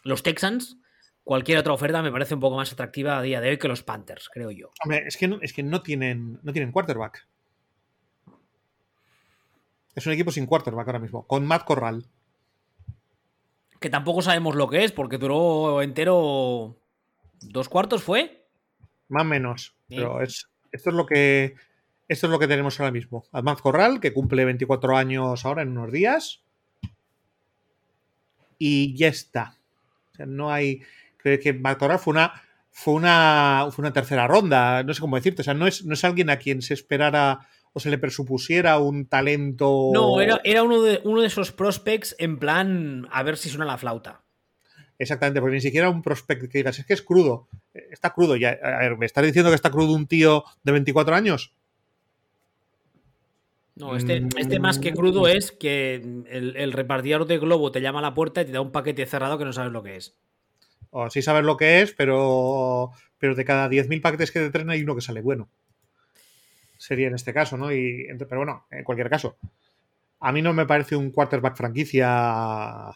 los Texans, cualquier otra oferta me parece un poco más atractiva a día de hoy que los Panthers, creo yo. Hombre, es que no, es que no tienen, no tienen quarterback. Es un equipo sin quarterback ahora mismo, con Matt Corral. Que tampoco sabemos lo que es, porque duró entero dos cuartos, ¿fue? Más o menos. Pero es, esto es lo que. Esto es lo que tenemos ahora mismo. A Matt Corral, que cumple 24 años ahora en unos días. Y ya está. O sea, no hay que Corral fue una, fue una, fue una tercera ronda, no sé cómo decirte, o sea, no es, no es alguien a quien se esperara o se le presupusiera un talento. No, era, era uno, de, uno de esos prospects en plan a ver si suena la flauta. Exactamente, porque ni siquiera un prospect que digas, es que es crudo. Está crudo ya. A ver, ¿me estás diciendo que está crudo un tío de 24 años? No, este, este más que crudo es que el, el repartidor de globo te llama a la puerta y te da un paquete cerrado que no sabes lo que es o sí sabes lo que es, pero, pero de cada 10.000 paquetes que te traen hay uno que sale bueno. Sería en este caso, ¿no? Y, pero bueno, en cualquier caso, a mí no me parece un quarterback franquicia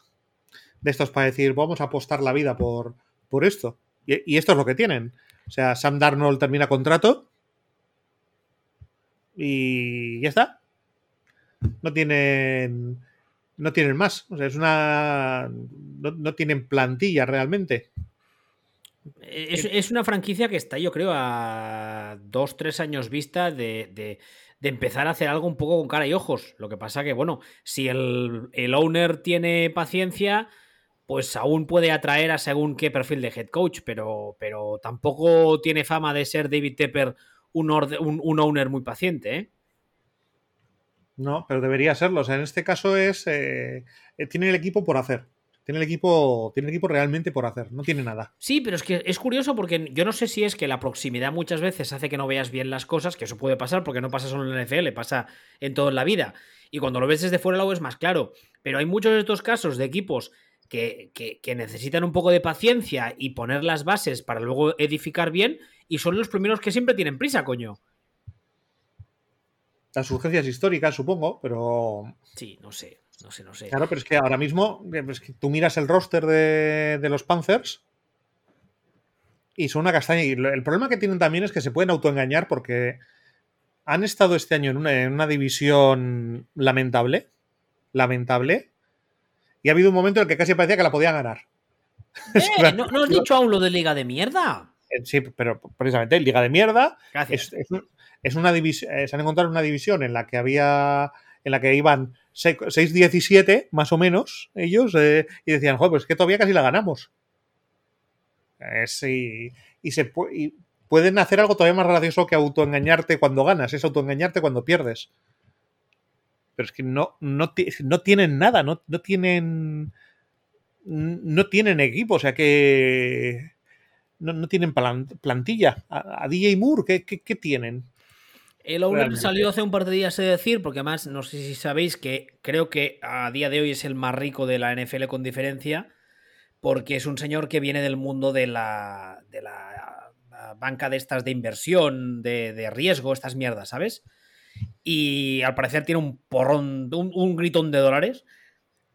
de estos para decir, vamos a apostar la vida por, por esto. Y, esto es lo que tienen. O sea, Sam Darnold termina contrato y ya está. No tienen no tienen más. O sea, es una. No, tienen plantilla realmente. Es, una franquicia que está, yo creo, a dos, tres años vista de, empezar a hacer algo un poco con cara y ojos. Lo que pasa que, bueno, si el, owner tiene paciencia, pues aún puede atraer a según qué perfil de head coach, pero, pero tampoco tiene fama de ser David Tepper un, un, un owner muy paciente, ¿eh? No, pero debería serlo. O sea, en este caso es. Eh, eh, tiene el equipo por hacer. Tiene el equipo. Tiene el equipo realmente por hacer. No tiene nada. Sí, pero es que es curioso porque yo no sé si es que la proximidad muchas veces hace que no veas bien las cosas, que eso puede pasar porque no pasa solo en la NFL, pasa en toda la vida. Y cuando lo ves desde fuera lo es más claro. Pero hay muchos de estos casos de equipos que, que, necesitan un poco de paciencia y poner las bases para luego edificar bien y son los primeros que siempre tienen prisa, coño. Las urgencias históricas, supongo, pero. Sí, no sé, no sé, no sé. Claro, pero es que ahora mismo es que tú miras el roster de, de los Panthers y son una castaña. Y el problema que tienen también es que se pueden autoengañar porque han estado este año en una, en una división lamentable. Lamentable. Y ha habido un momento en el que casi parecía que la podían ganar. [LAUGHS] Eh, ¿no, ¿no, has dicho aún lo de Liga de Mierda? Eh, Sí, pero precisamente Liga de Mierda es, es, es, una división. Se han encontrado una división en la que había. En la que iban 6-17, más o menos, ellos, eh, y decían, joder, pues es que todavía casi la ganamos. Es, y, y, se, y pueden hacer algo todavía más gracioso que autoengañarte cuando ganas, es autoengañarte cuando pierdes. Pero es que no, no, no tienen nada, no, no tienen. No tienen equipo, o sea que. No, no tienen plantilla. A, a, DJ Moore, ¿qué, qué, qué tienen? El owner salió hace un par de días, de decir, porque además no sé si sabéis que creo que a día de hoy es el más rico de la NFL con diferencia, porque es un señor que viene del mundo de la, de la banca de estas de inversión, de, de, riesgo, estas mierdas, ¿sabes? Y al parecer tiene un porrón, un, un gritón de dólares.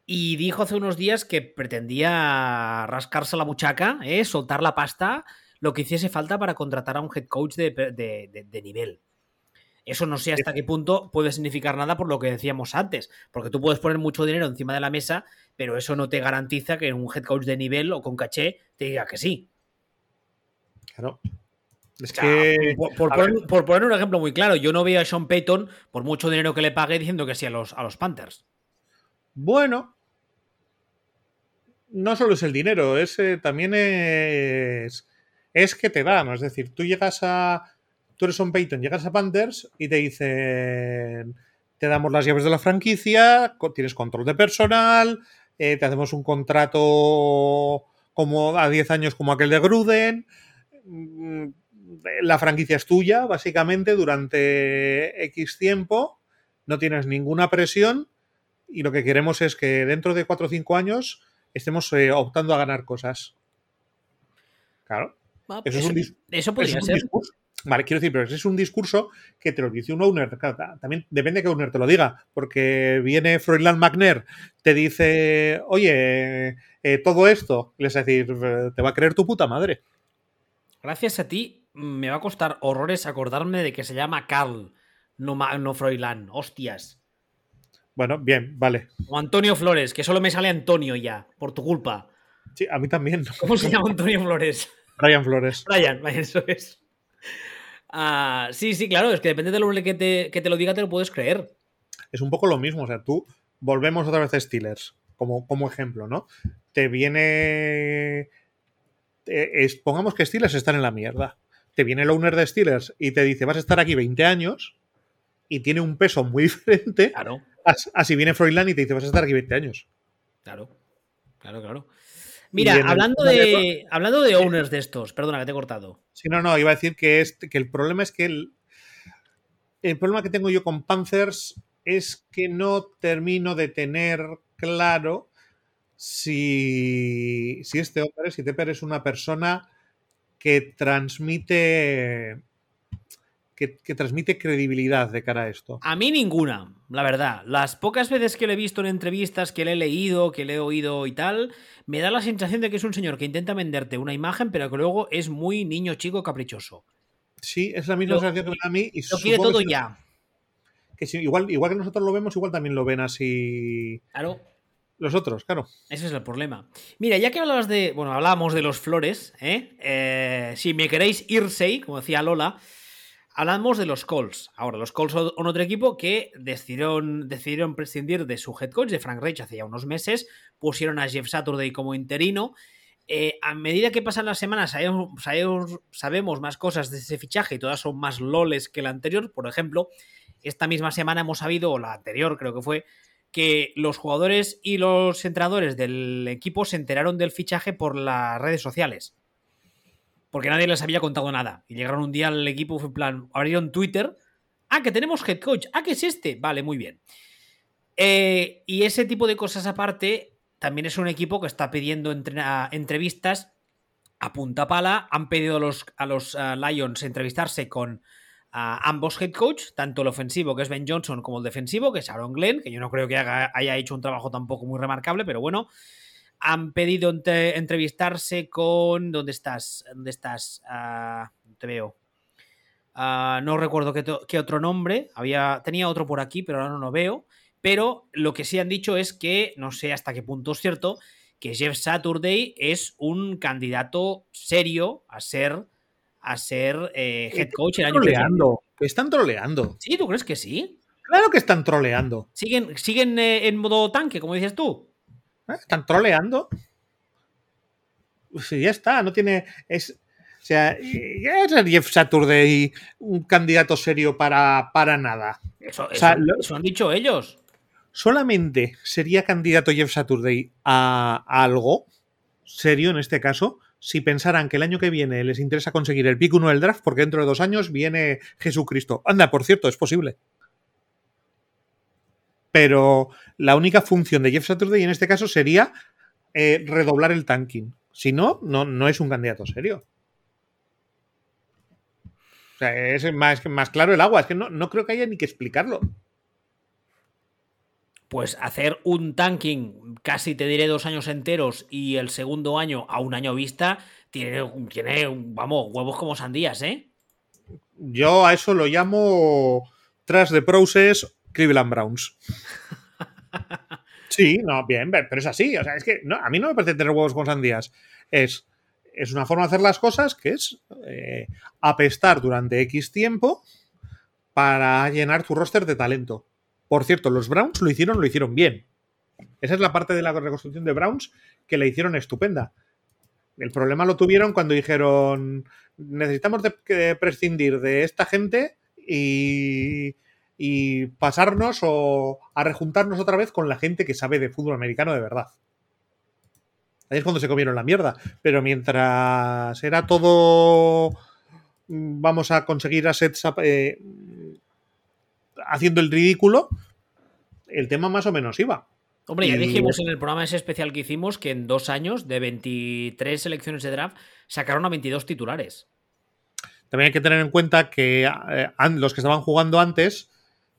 Y dijo hace unos días que pretendía rascarse la muchaca, ¿eh? soltar la pasta, lo que hiciese falta para contratar a un head coach de, de, de, de nivel. Eso no sé hasta qué punto puede significar nada por lo que decíamos antes, porque tú puedes poner mucho dinero encima de la mesa, pero eso no te garantiza que un head coach de nivel o con caché te diga que sí. Claro. Es o sea, que, por, por, poner, por, poner, un ejemplo muy claro, yo no veo a Sean Payton, por mucho dinero que le pague, diciendo que sí a los, a los Panthers. Bueno, no solo es el dinero, es, eh, también es, es que te dan. Es decir, tú llegas a. Tú eres Sean Payton, llegas a Panthers y te dicen. Te damos las llaves de la franquicia, tienes control de personal, eh, te hacemos un contrato como a 10 años como aquel de Gruden mm, la franquicia es tuya, básicamente, durante X tiempo, no tienes ninguna presión y lo que queremos es que dentro de 4 o 5 años estemos eh, optando a ganar cosas. Claro. Ah, eso, eso, es un, eso podría es un ser. Discurso. Vale, quiero decir, pero es un discurso que te lo dice un owner. Claro, también depende de que owner te lo diga, porque viene Freudland McNair, te dice, oye, eh, todo esto, les a decir, te va a creer tu puta madre. Gracias a ti, me va a costar horrores acordarme de que se llama Carl, no, no Froilán. Hostias. Bueno, bien, vale. O Antonio Flores, que solo me sale Antonio ya, por tu culpa. Sí, a mí también. [LAUGHS] ¿Cómo se llama Antonio Flores? Ryan Flores. Ryan, eso es. Uh, sí, sí, claro, es que depende del hombre que te, que te lo diga, te lo puedes creer. Es un poco lo mismo, o sea, tú volvemos otra vez a Steelers como, como ejemplo, ¿no? Te viene. Te, es, pongamos que Steelers están en la mierda te viene el owner de Steelers y te dice vas a estar aquí 20 años y tiene un peso muy [LAUGHS] diferente claro. así viene Freudland y te dice vas a estar aquí 20 años. Claro, claro, claro. Mira, hablando de, hablando de owners de estos, perdona que te he cortado. Sí, no, no, iba a decir que, es, que el problema es que el, el problema que tengo yo con Panthers es que no termino de tener claro si, si este hombre, si Tepper es una persona que transmite que, que, transmite credibilidad de cara a esto. A mí ninguna, la verdad. Las pocas veces que le he visto en entrevistas, que le he leído, que le he oído y tal, me da la sensación de que es un señor que intenta venderte una imagen, pero que luego es muy niño chico caprichoso. Sí, es la misma lo, sensación que me da a mí. Y lo quiere todo que, ya. Que si, igual, igual que nosotros lo vemos, igual también lo ven así. Claro los otros, claro. Ese es el problema. Mira, ya que hablabas de. Bueno, hablábamos de los flores, ¿eh? eh si me queréis irse, como decía Lola, hablamos de los Colts. Ahora, los Colts son otro equipo que decidieron, decidieron prescindir de su head coach, de Frank Reich, hace ya unos meses. Pusieron a Jeff Saturday como interino. Eh, a medida que pasan las semanas, sabemos, sabemos, sabemos más cosas de ese fichaje y todas son más loles que la anterior. Por ejemplo, esta misma semana hemos sabido, o la anterior creo que fue, que los jugadores y los entrenadores del equipo se enteraron del fichaje por las redes sociales. Porque nadie les había contado nada. Y llegaron un día al equipo, en plan, abrieron Twitter. Ah, que tenemos head coach. Ah, que es este. Vale, muy bien. Eh, y ese tipo de cosas aparte, también es un equipo que está pidiendo entre, entrevistas a punta pala. Han pedido a los, a los uh, Lions entrevistarse con ambos head coach, tanto el ofensivo, que es Ben Johnson, como el defensivo, que es Aaron Glenn, que yo no creo que haya hecho un trabajo tampoco muy remarcable, pero bueno. Han pedido entre, entrevistarse con. ¿Dónde estás? ¿Dónde estás? Uh, te veo. no recuerdo qué, qué, otro nombre. Había, tenía otro por aquí, pero ahora no lo veo. Pero lo que sí han dicho es que, no sé hasta qué punto es cierto, que Jeff Saturday es un candidato serio a ser, a ser eh, head coach el año que viene. Están troleando. ¿Sí? ¿Tú crees que sí? Claro que están troleando. ¿Siguen, siguen eh, en modo tanque, como dices tú? ¿Eh? ¿Están troleando? Ya está, no tiene. Es, o sea, ya es Jeff Saturday un candidato serio para, para nada. Eso, O sea, eso- lo- eso han dicho ellos. solamente sería candidato Jeff Saturday a, a algo serio en este caso si pensaran que el año que viene les interesa conseguir el pick 1 del draft porque dentro de dos años viene Jesucristo. Anda, por cierto, es posible. Pero la única función de Jeff Saturday en este caso sería eh, redoblar el tanking. Si no, no, no es un candidato serio. O sea, es más, más claro el agua. Es que no, no creo que haya ni que explicarlo. Pues hacer un tanking casi te diré dos años enteros y el segundo año a un año vista tiene, tiene vamos, huevos como sandías, ¿eh? Yo a eso lo llamo tras de process Cleveland Browns. Sí, no, bien, pero es así. O sea, es que no, a mí no me parece tener huevos con sandías. Es, es una forma de hacer las cosas que es eh, apestar durante X tiempo para llenar tu roster de talento. Por cierto, los Browns lo hicieron, lo hicieron bien. Esa es la parte de la reconstrucción de Browns que la hicieron estupenda. El problema lo tuvieron cuando dijeron necesitamos prescindir de esta gente y, y pasarnos o a rejuntarnos otra vez con la gente que sabe de fútbol americano de verdad. Ahí es cuando se comieron la mierda. Pero mientras era todo mm, vamos a conseguir assets eh, haciendo el ridículo, el tema más o menos iba. Hombre, ya dijimos en el programa ese especial que hicimos que en dos años, de 23 selecciones de draft, sacaron a 22 titulares. También hay que tener en cuenta que eh, los que estaban jugando antes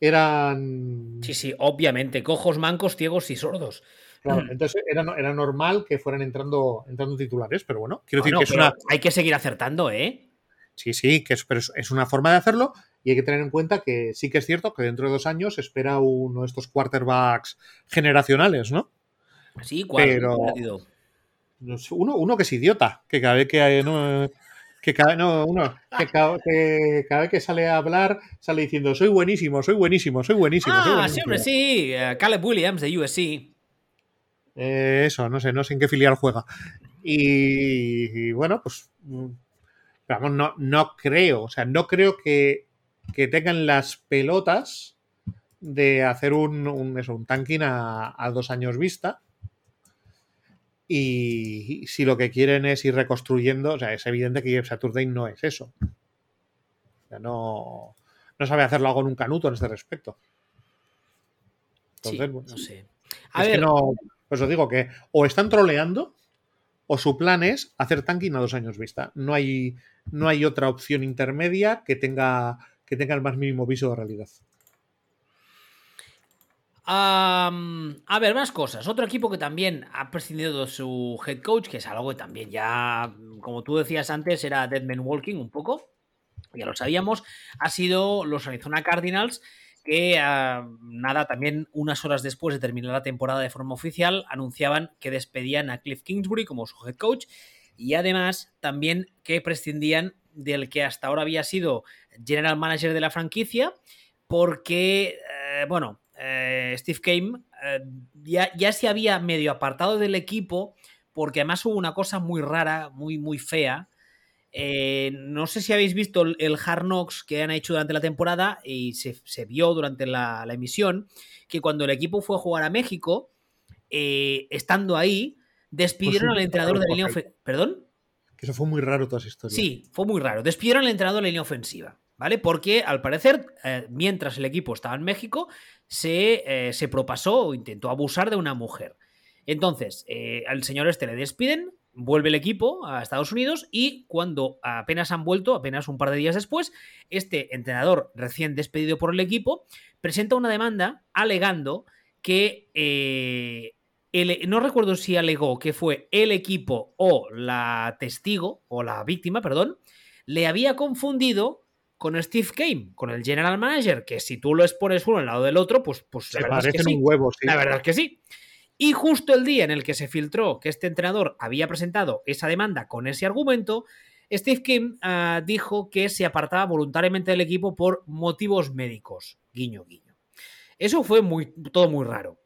eran. Sí, sí, obviamente, cojos, mancos, ciegos y sordos. Claro, entonces era, era normal que fueran entrando, entrando titulares, pero bueno, quiero Bueno, decir que es pero una. Hay que seguir acertando, ¿eh? Sí, sí, que es, pero es, una forma de hacerlo y hay que tener en cuenta que sí que es cierto que dentro de dos años se espera uno de estos quarterbacks generacionales, ¿no? Sí, ¿cuál? Pero- Uno, uno que es idiota, que cada vez que hay- no, que cada, no, uno, que cada, que cada vez que sale a hablar sale diciendo soy buenísimo, soy buenísimo, soy buenísimo. soy Ah, buenísimo". sí, eh, Caleb Williams de USC. Eh, eso, no sé, no sé en qué filial juega. Y, y bueno, pues mm, vamos, no, no creo, o sea, no creo que, que tengan las pelotas de hacer un, un, eso, un tanking a, a dos años vista. Y, si lo que quieren es ir reconstruyendo, o sea, es evidente que Saturday no es eso. O sea, no, no sabe hacerlo algo en un canuto en este respecto. Sí, Entonces, bueno, no sé. A es ver, que no. Pues os digo que o están troleando o su plan es hacer tanking a dos años vista. No hay, no hay otra opción intermedia que tenga, que tenga el más mínimo viso de realidad. A ver, más cosas. Otro equipo que también ha prescindido de su head coach, que es algo que también ya, como tú decías antes, era Deadman Walking un poco. Ya lo sabíamos. Ha sido los Arizona Cardinals que nada, también unas horas después de terminar la temporada de forma oficial, anunciaban que despedían a Cliff Kingsbury como su head coach y además también que prescindían del que hasta ahora había sido general manager de la franquicia porque, eh, bueno, eh, Steve Kame eh, ya, ya se había medio apartado del equipo porque además hubo una cosa muy rara, muy, muy fea. Eh, no sé si habéis visto el, el, Hard Knocks que han hecho durante la temporada y se, se vio durante la, la, emisión que cuando el equipo fue a jugar a México, estando ahí, despidieron pues sí, al entrenador de la línea ofensiva. ¿Perdón? Que eso fue muy raro toda esa historia. Sí, fue muy raro. Despidieron al entrenador de la línea ofensiva, ¿vale? Porque al parecer, eh, mientras el equipo estaba en México, se, eh, se propasó o intentó abusar de una mujer. Entonces, eh, al señor este le despiden vuelve el equipo a Estados Unidos y cuando apenas han vuelto, apenas un par de días después, este entrenador recién despedido por el equipo presenta una demanda alegando que no recuerdo si alegó que fue el equipo o la testigo o la víctima, perdón, le había confundido con Steve Kane, con el general manager, que si tú lo expones uno al lado del otro, pues, pues Se parecen un huevo, sí. La verdad es que sí. Y justo el día en el que se filtró que este entrenador había presentado esa demanda con ese argumento, Steve Kim ah, dijo que se apartaba voluntariamente del equipo por motivos médicos. Guiño, guiño. Eso fue muy, todo muy raro.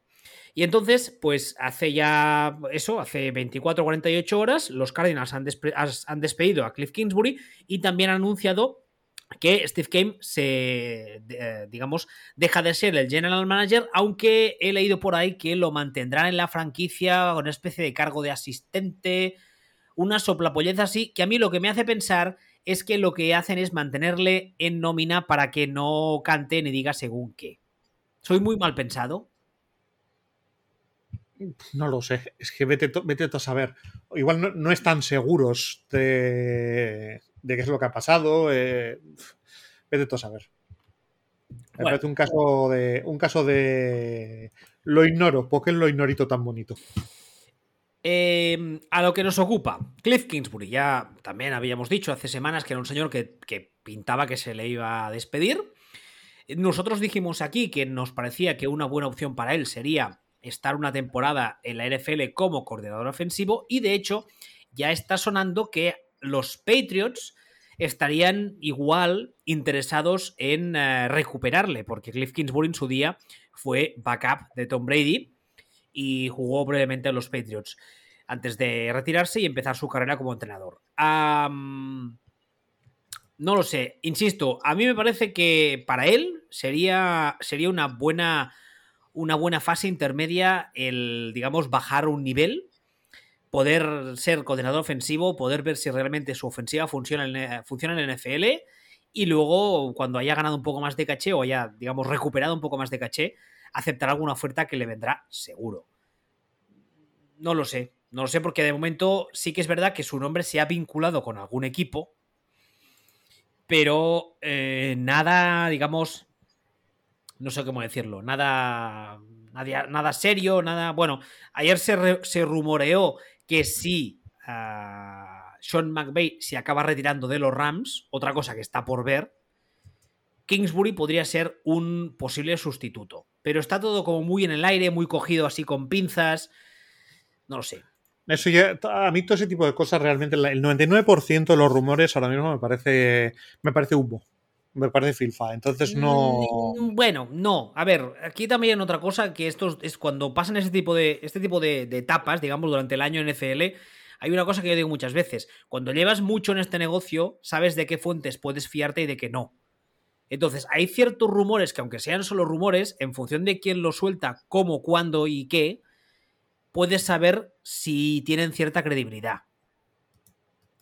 Y entonces, pues hace ya eso, hace 24 o 48 horas, los Cardinals han, han despedido a Cliff Kingsbury y también han anunciado que Steve Kane se, eh, digamos, deja de ser el general manager, aunque he leído por ahí que lo mantendrán en la franquicia con una especie de cargo de asistente, una soplapolleza así, que a mí lo que me hace pensar es que lo que hacen es mantenerle en nómina para que no cante ni diga según qué. ¿Soy muy mal pensado? No lo sé, es que vete, vete a saber. Igual no, no están seguros de, de qué es lo que ha pasado. Eh, vete a saber. Me parece un caso de. Un caso de. Lo ignoro, porque es lo ignorito tan bonito. Em, a lo que nos ocupa, Cliff Kingsbury. Ya también habíamos dicho hace semanas que era un señor que, que pintaba que se le iba a despedir. Nosotros dijimos aquí que nos parecía que una buena opción para él sería estar una temporada en la NFL como coordinador ofensivo y de hecho ya está sonando que los Patriots estarían igual interesados en eh, recuperarle, porque Cliff Kingsbury en su día fue backup de Tom Brady y jugó brevemente en los Patriots antes de retirarse y empezar su carrera como entrenador. no lo sé, insisto, a mí me parece que para él sería, sería una, buena, una buena fase intermedia el, digamos, bajar un nivel poder ser coordinador ofensivo, poder ver si realmente su ofensiva funciona en, funciona en NFL y luego cuando haya ganado un poco más de caché o haya, digamos, recuperado un poco más de caché, aceptar alguna oferta que le vendrá seguro. No lo sé, no lo sé porque de momento sí que es verdad que su nombre se ha vinculado con algún equipo, pero eh, nada, digamos, no sé cómo decirlo, nada, nada, nada serio, nada... Bueno, ayer se, rumoreó que si ah, Sean McVay se acaba retirando de los Rams, otra cosa que está por ver, Kingsbury podría ser un posible sustituto. Pero está todo como muy en el aire, muy cogido así con pinzas. No lo sé. Eso ya, a mí todo ese tipo de cosas realmente, el 99% de los rumores ahora mismo me parece, me parece humo me parece filfa. Entonces no. Mm, bueno, no. A ver, aquí también otra cosa que esto es cuando pasan este tipo de, este tipo de, etapas, digamos, durante el año NFL. Hay una cosa que yo digo muchas veces. Cuando llevas mucho en este negocio, sabes de qué fuentes puedes fiarte y de qué no. Entonces, hay ciertos rumores que, aunque sean solo rumores, en función de quién los suelta, cómo, cuándo y qué, puedes saber si tienen cierta credibilidad.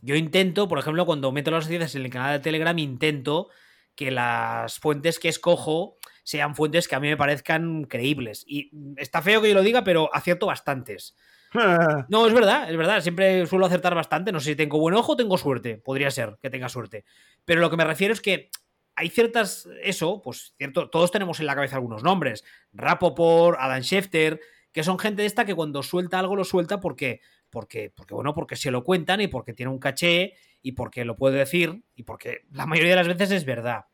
Yo intento, por ejemplo, cuando meto las noticias en el canal de Telegram, intento que las fuentes que escojo sean fuentes que a mí me parezcan creíbles. Y está feo que yo lo diga, pero acierto bastantes. [LAUGHS] No, es verdad, es verdad. Siempre suelo acertar bastante. No sé si tengo buen ojo o tengo suerte. Podría ser que tenga suerte. Pero lo que me refiero es que hay ciertas. Eso, pues cierto. Todos tenemos en la cabeza algunos nombres. Rapoport, Adam Schefter, que son gente de esta que cuando suelta algo lo suelta porque. Porque, porque, bueno, porque se lo cuentan y porque tiene un caché y porque lo puedo decir y porque la mayoría de las veces es verdad.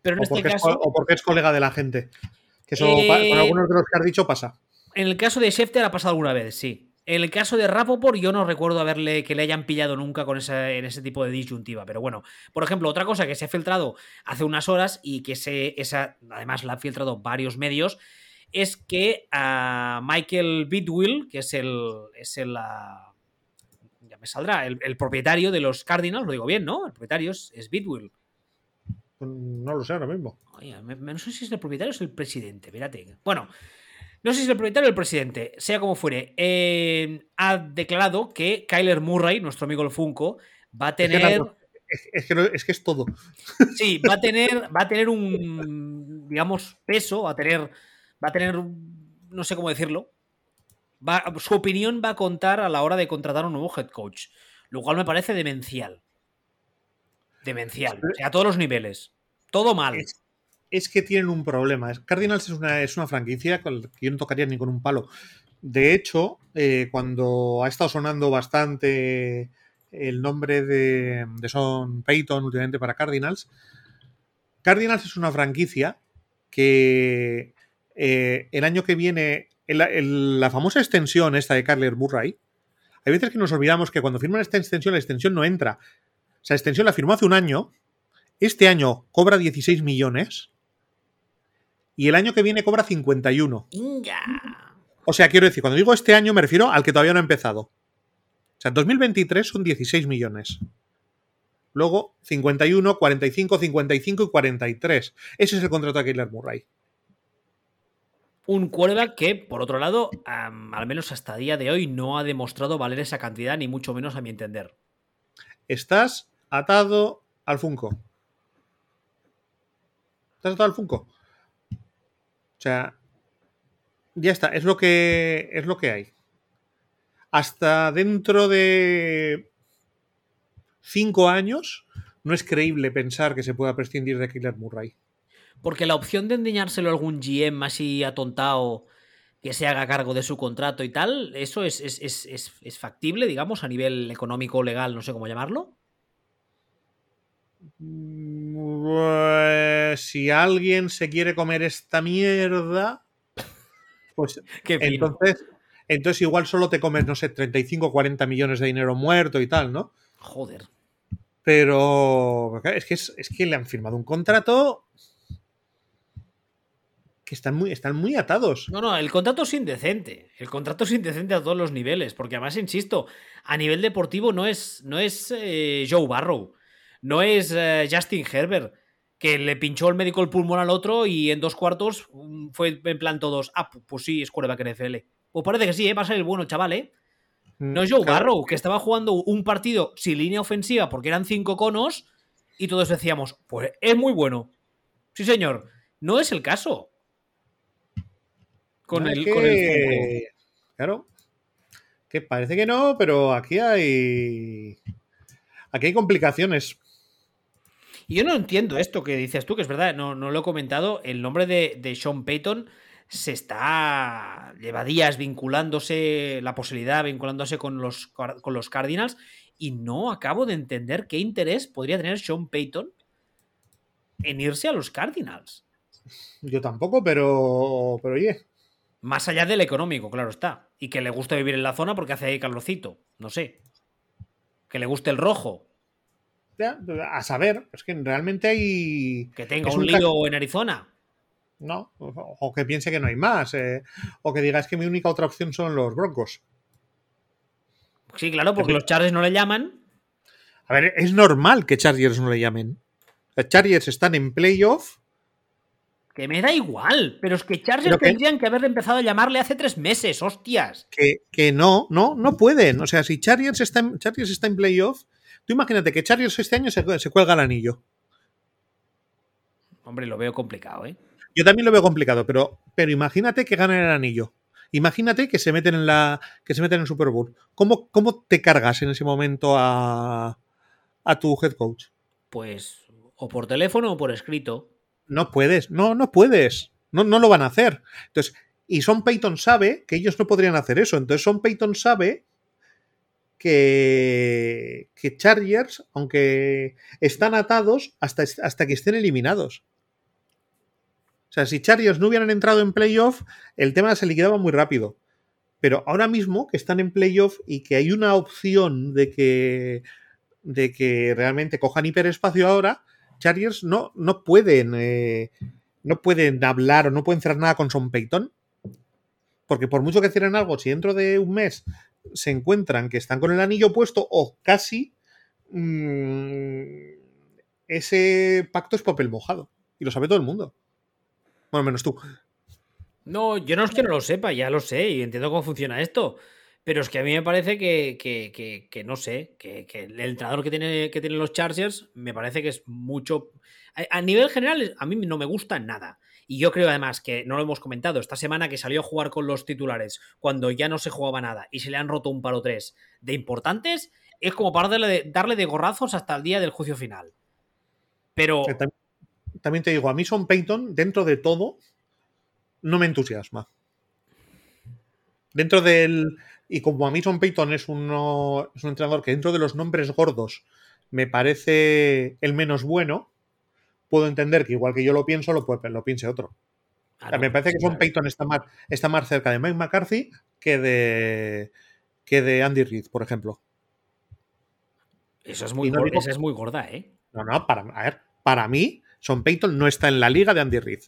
Pero en este caso. o porque es colega de la gente. Que eso, con eh, algunos de los que has dicho, pasa. En el caso de Schefter ha pasado alguna vez, sí. En el caso de Rapoport, yo no recuerdo haberle que le hayan pillado nunca con en ese tipo de disyuntiva. Pero bueno, por ejemplo, otra cosa que se ha filtrado hace unas horas y que se, esa, además la han filtrado varios medios, es que a Michael Bidwill, que es el. Es el saldrá. El, propietario de los Cardinals, lo digo bien, ¿no? El propietario es, Bitwill. No lo sé ahora mismo. no sé si es el propietario o es el presidente, espérate. Bueno, no sé si es el propietario o el presidente, sea como fuere. Eh, ha declarado que Kyler Murray, nuestro amigo el Funko, va a tener. Es que, es que, es todo. [LAUGHS] Sí, va a tener, va a tener un, digamos, peso, va a tener, va a tener, no sé cómo decirlo, su opinión va a contar a la hora de contratar un nuevo head coach, lo cual me parece demencial. Demencial, o sea, a todos los niveles. Todo mal. Es, que tienen un problema. Cardinals es una, es una franquicia con la que yo no tocaría ni con un palo. De hecho, eh, cuando ha estado sonando bastante el nombre de, de Son Payton últimamente para Cardinals, Cardinals es una franquicia que eh, el año que viene, la famosa extensión esta de Carler Murray, hay veces que nos olvidamos que cuando firman esta extensión, la extensión no entra. O sea, extensión la firmó hace un año, este año cobra 16 millones y el año que viene cobra 51. O sea, quiero decir, cuando digo este año me refiero al que todavía no ha empezado. O sea, en 2023 son 16 millones. Luego 51, 45, 55 y 43. Ese es el contrato de Kyler Murray. Un quarterback que, por otro lado, al menos hasta día de hoy, no ha demostrado valer esa cantidad, ni mucho menos a mi entender. Estás atado al Funko. Estás atado al Funko. O sea, ya está, es lo que es lo que hay. Hasta dentro de cinco años no es creíble pensar que se pueda prescindir de Killer Murray. Porque la opción de endiñárselo a algún GM así atontado que se haga cargo de su contrato y tal, ¿eso es, es, factible, digamos, a nivel económico, legal, no sé cómo llamarlo? Pues, si alguien se quiere comer esta mierda, pues [LAUGHS] entonces, entonces igual solo te comes, no sé, 35 o 40 millones de dinero muerto y tal, ¿no? Joder. Pero es que, es, que le han firmado un contrato que están muy, están muy atados. No, no, el contrato es indecente. El contrato es indecente a todos los niveles. Porque además, insisto, a nivel deportivo no es, no es eh, Joe Barrow. No es eh, Justin Herbert. Que le pinchó el médico el pulmón al otro y en dos cuartos mm, fue en plan todos. Ah, pues sí, es quarterback NFL. Pues parece que sí, ¿eh? va a ser el bueno, chaval, ¿eh? No es Joe Barrow, que estaba jugando un partido sin línea ofensiva porque eran cinco conos y todos decíamos, pues es muy bueno. Sí, señor. No es el caso. Con, el, Claro. Que parece que no, pero aquí hay. Aquí hay complicaciones. Y yo no entiendo esto que dices tú, que es verdad, no, no lo he comentado. El nombre de, de Sean Payton se está, lleva días vinculándose, la posibilidad vinculándose con los, con los Cardinals y no acabo de entender qué interés podría tener Sean Payton en irse a los Cardinals. Yo tampoco, pero, pero oye. Más allá del económico, claro está. Y que le guste vivir en la zona porque hace ahí calorcito. No sé. Que le guste el rojo. a saber, es que realmente hay. Que tenga un, un lío en Arizona. ¿no? O, que piense que no hay más. Eh, o que diga es que mi única otra opción son los Broncos. Sí, claro, porque los Chargers no le llaman. A ver, es normal que Chargers no le llamen. Los Chargers están en playoff. Que me da igual, pero es que Chargers tendrían que haber empezado a llamarle hace tres meses, hostias. Que, no, no, no pueden. O sea, si Chargers está en, Chargers está en playoff, tú imagínate que Chargers este año se, se cuelga el anillo. Hombre, lo veo complicado, ¿eh? Yo también lo veo complicado, pero, pero imagínate que ganan el anillo. Imagínate que se meten en la. que se meten en Super Bowl. ¿Cómo, cómo te cargas en ese momento a, a tu head coach? Pues o por teléfono o por escrito. No puedes, no, no puedes. No, no lo van a hacer. Entonces, y Son Payton sabe que ellos no podrían hacer eso. Entonces, Son Payton sabe que, que Chargers, aunque están atados hasta, hasta que estén eliminados. O sea, si Chargers no hubieran entrado en playoff, el tema se liquidaba muy rápido. Pero ahora mismo que están en playoff y que hay una opción de que, de que realmente cojan hiperespacio ahora, Chargers no, no pueden eh, no pueden hablar o no pueden hacer nada con Son Payton. Porque por mucho que cierren algo, si dentro de un mes se encuentran que están con el anillo puesto o casi, mmm, ese pacto es papel mojado. Y lo sabe todo el mundo. Bueno, menos tú. No, yo no es que no lo sepa, ya lo sé y entiendo cómo funciona esto. Pero es que a mí me parece que, que, no sé, que, el entrenador que, tiene, que tienen los Chargers me parece que es mucho... A, nivel general, a mí no me gusta nada. Y yo creo además que, no lo hemos comentado, esta semana que salió a jugar con los titulares cuando ya no se jugaba nada y se le han roto un palo tres de importantes, es como para darle de, gorrazos hasta el día del juicio final. Pero... También, también te digo, a mí Son Peyton, dentro de todo, no me entusiasma. Dentro del... Y como a mí Son Peyton es, uno, es un entrenador que dentro de los nombres gordos me parece el menos bueno, puedo entender que igual que yo lo pienso, lo, lo piense otro. Claro, me parece que sí, Son Peyton está más, está más cerca de Mike McCarthy que de, que de Andy Reid, por ejemplo. Eso es muy, no digo- esa es muy gorda, ¿eh? No, no, para, a ver, para mí, Son Peyton no está en la liga de Andy Reid.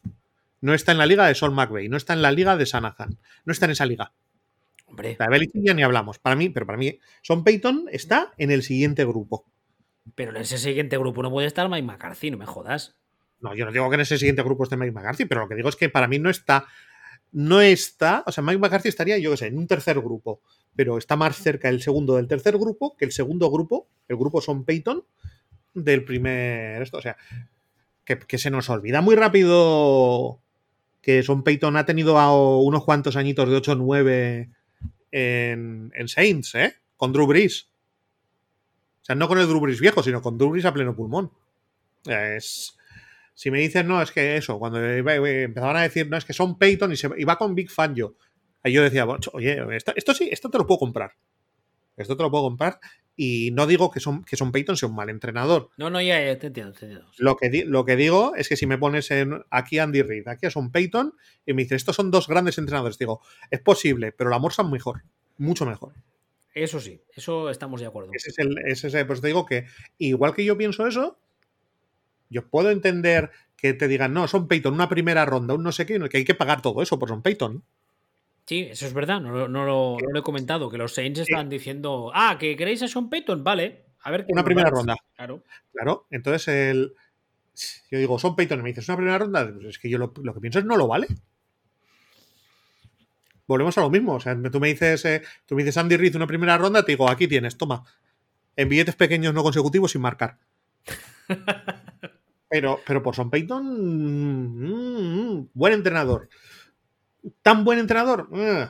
No está en la liga de Sean McVay, no está en la liga de Shanahan, no está en esa liga. Hombre, La de Belichick ya ni hablamos. Para mí, pero para mí, Son Peyton está en el siguiente grupo. pero en ese siguiente grupo no puede estar Mike McCarthy, no me jodas. No, yo no digo que en ese siguiente grupo esté Mike McCarthy, pero lo que digo es que para mí no está. No está. O sea, Mike McCarthy estaría, yo qué sé, en un tercer grupo. Pero está más cerca el segundo del tercer grupo que el segundo grupo, el grupo Son Peyton, del primer. Esto, o sea, que, que se nos olvida muy rápido que Son Peyton ha tenido a unos cuantos añitos de 8-9 en, en Saints, ¿eh? Con Drew Brees. O sea, no con el Drew Brees viejo, sino con Drew Brees a pleno pulmón. Es, si me dicen, no, es que eso, cuando empezaban a decir, no, es que son Peyton y se y va con Big Fan yo. Ahí yo decía, "Bueno, oye, esto, esto sí, esto te lo puedo comprar. Esto te lo puedo comprar. Y no digo que son, que son Peyton sea un mal entrenador. No, no, ya, ya te entiendo, te entiendo. Lo que, lo que digo es que si me pones en, aquí a Andy Reid, aquí a Son Peyton, y me dices, estos son dos grandes entrenadores, digo, es posible, pero la Morsa mejor, mucho mejor. Eso sí, eso estamos de acuerdo. Ese es el, ese es el- pues te digo que, igual que yo pienso eso, yo puedo entender que te digan, no, son Peyton, una primera ronda, un no sé qué, que hay que pagar todo eso por son Peyton. Sí, eso es verdad, no, lo- no lo, no lo he comentado, que los Saints estaban diciendo, ah, que queréis a Sean Payton, vale, a ver qué Una primera vais". ronda. Claro. Claro, entonces el. Yo digo, son Peyton, y me dices, una primera ronda, pues es que yo lo, lo que pienso es no lo vale. Volvemos a lo mismo. O sea, tú me dices, eh, tú me dices Andy Reid una primera ronda, te digo, aquí tienes, toma. En billetes pequeños no consecutivos sin marcar. [LAUGHS] Pero, pero por Son Peyton, mm, mm, buen entrenador. ¿Tan buen entrenador? Eh,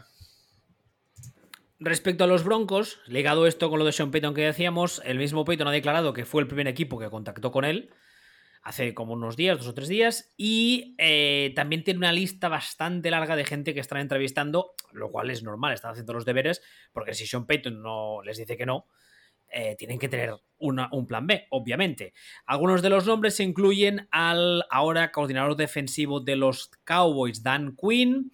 Respecto a los Broncos, ligado esto con lo de Sean Payton que decíamos, el mismo Payton ha declarado que fue el primer equipo que contactó con él hace como unos días, dos o tres días, y eh, también tiene una lista bastante larga de gente que están entrevistando, lo cual es normal, están haciendo los deberes, porque si Sean Payton no les dice que no, eh, tienen que tener un plan B, obviamente. Algunos de los nombres incluyen al ahora coordinador defensivo de los Cowboys, Dan Quinn,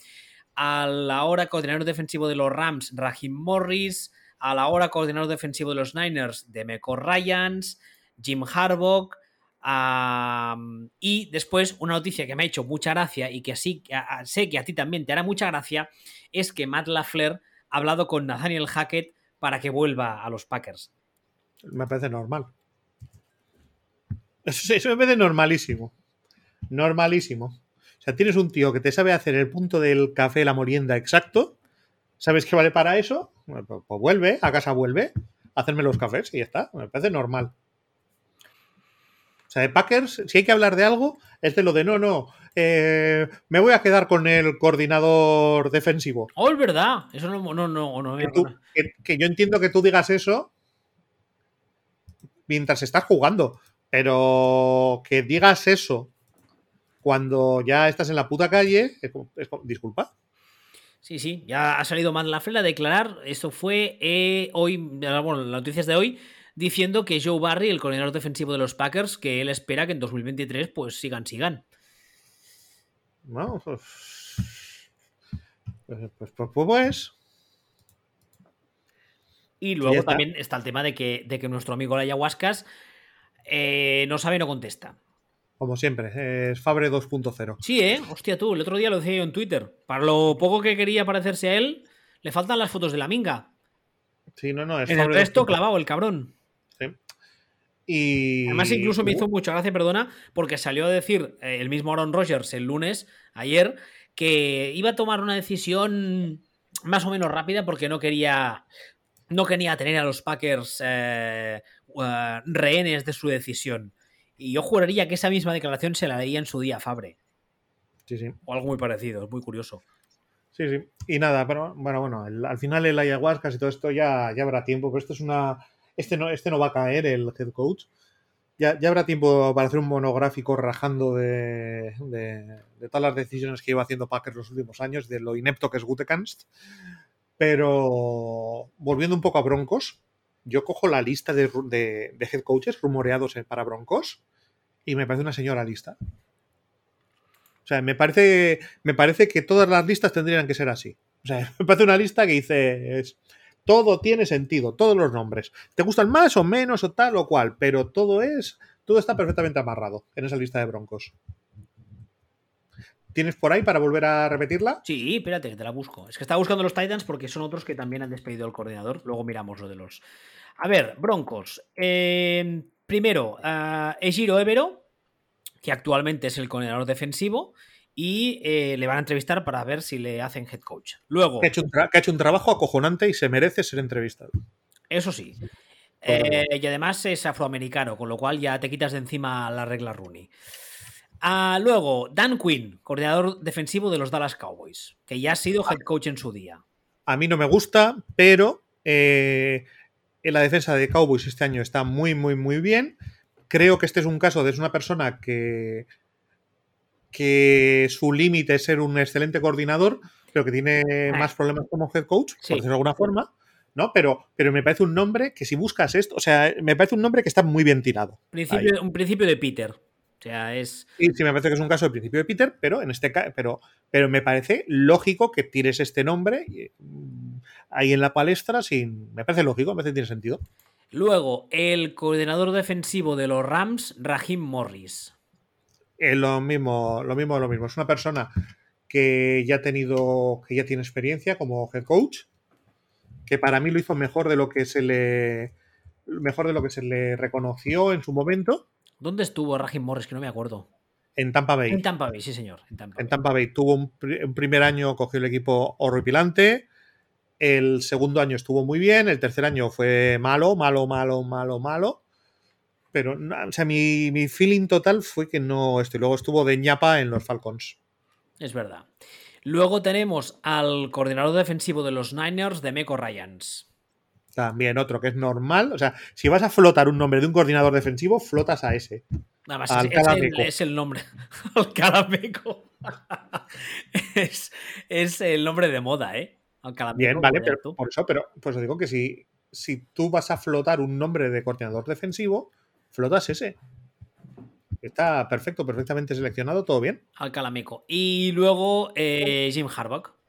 al ahora coordinador defensivo de los Rams, Raheem Morris, al ahora coordinador defensivo de los Niners, Demeco Ryans, Jim Harbaugh, y después una noticia que me ha hecho mucha gracia y que así sé que a ti también te hará mucha gracia, es que Matt LaFleur ha hablado con Nathaniel Hackett para que vuelva a los Packers. Me parece normal. Eso, eso me parece normalísimo. Normalísimo. O sea, tienes un tío que te sabe hacer el punto del café, la molienda exacto. ¿Sabes qué vale para eso? Bueno, Pues, pues vuelve, a casa vuelve, a hacerme los cafés y ya está. Me parece normal. O sea, de Packers, si hay que hablar de algo, es de lo de no, no. eh, me voy a quedar con el coordinador defensivo. Oh, es verdad. Eso no, no, no, no, Que, tú- que- que yo entiendo que tú digas eso mientras estás jugando, pero que digas eso cuando ya estás en la puta calle, es disculpa. Sí, sí, ya ha salido Matt LaFleur a declarar, esto fue eh, hoy, bueno, las noticias de hoy, diciendo que Joe Barry, el coordinador defensivo de los Packers, que él espera que en 2023 pues sigan, sigan. ¿no? Pues, pues, pues, pues, pues, Y luego también está el tema de que, de que nuestro amigo la ayahuascas eh, no sabe, no contesta. como siempre, es Fabre 2.0. Sí, ¿eh? Hostia tú, el otro día lo decía yo en Twitter. Para lo poco que quería parecerse a él, le faltan las fotos de la minga. Sí, no, no, es En el resto 2.0. clavado el cabrón. Y Además, incluso me hizo mucha gracia, perdona, porque salió a decir eh, el mismo Aaron Rodgers el lunes, ayer, que iba a tomar una decisión más o menos rápida porque no quería, no quería tener a los Packers eh, eh, rehenes de su decisión. Y yo juraría que esa misma declaración se la leía en su día a Fabre. Sí, sí. O algo muy parecido, es muy curioso. Sí, sí. Y nada, pero bueno, bueno, el- al final el ayahuasca y todo esto ya, ya habrá tiempo, pero esto es una. Este no, este no va a caer, el head coach. Ya, ya habrá tiempo para hacer un monográfico rajando de, de, de todas las decisiones que iba haciendo Packers los últimos años, de lo inepto que es Gutekunst. Pero volviendo un poco a Broncos, yo cojo la lista de, head coaches rumoreados en- para Broncos y me parece una señora lista. O sea, me parece, me parece que todas las listas tendrían que ser así. O sea, [LAUGHS] me parece una lista que dice, es, todo tiene sentido, todos los nombres. Te gustan más o menos o tal o cual, pero todo es, todo está perfectamente amarrado en esa lista de broncos. ¿Tienes por ahí para volver a repetirla? Sí, espérate, que te la busco. Es que estaba buscando los Titans porque son otros que también han despedido al coordinador. Luego miramos lo de los. A ver, Broncos. Eh, primero, a Ejiro Evero, que actualmente es el coordinador defensivo, y eh, le van a entrevistar para ver si le hacen head coach. Luego, Que ha, hecho un tra- que ha hecho un trabajo acojonante y se merece ser entrevistado. eso sí. Eh, y además es afroamericano, con lo cual ya te quitas de encima la regla Rooney. Ah, luego, Dan Quinn, coordinador defensivo de los Dallas Cowboys, que ya ha sido head coach en su día. A mí no me gusta, pero eh, en la defensa de Cowboys este año está muy, muy, muy bien. Creo que este es un caso de es una persona que, que su límite es ser un excelente coordinador, pero que tiene más problemas como head coach, Sí. por decirlo de alguna forma. ¿no? Pero, pero me parece un nombre que si buscas esto, o sea, me parece un nombre que está muy bien tirado. Principio, un principio de Peter. O sea, es. Sí, sí, me parece que es un caso de principio de Peter, pero en este caso, pero, pero me parece lógico que tires este nombre mm, ahí en la palestra sin. Me parece lógico, me parece que tiene sentido. Luego, el coordinador defensivo de los Rams, Raheem Morris. Eh, lo mismo, lo mismo, lo mismo. Es una persona que ya ha tenido, que ya tiene experiencia como head coach, que para mí lo hizo mejor de lo que se le mejor de lo que se le reconoció en su momento ¿Dónde estuvo Raheem Morris? Que no me acuerdo. en Tampa Bay. En Tampa Bay, sí, señor. En Tampa En Bay. Tampa Bay tuvo un, pri- un primer año, cogió el equipo horripilante. El segundo año estuvo muy bien. El tercer año fue malo, malo, malo, malo, malo. Pero, o sea, mi, mi feeling total fue que no esto. Y luego estuvo de ñapa en los Falcons. Es verdad. Luego tenemos al coordinador defensivo de los Niners, Demeco Ryans. También otro que es normal. O sea, si vas a flotar un nombre de un coordinador defensivo, flotas a ese. Nada más, es, es el, Calameco. es el nombre. [LAUGHS] Alcalameco. [LAUGHS] es, es el nombre de moda, ¿eh? Alcalameco. Bien, vale, pero tú. por eso, pero pues os digo que si, si tú vas a flotar un nombre de coordinador defensivo, flotas ese. Está perfecto, perfectamente seleccionado, todo bien. Alcalameco. Y luego eh, Jim Harbaugh.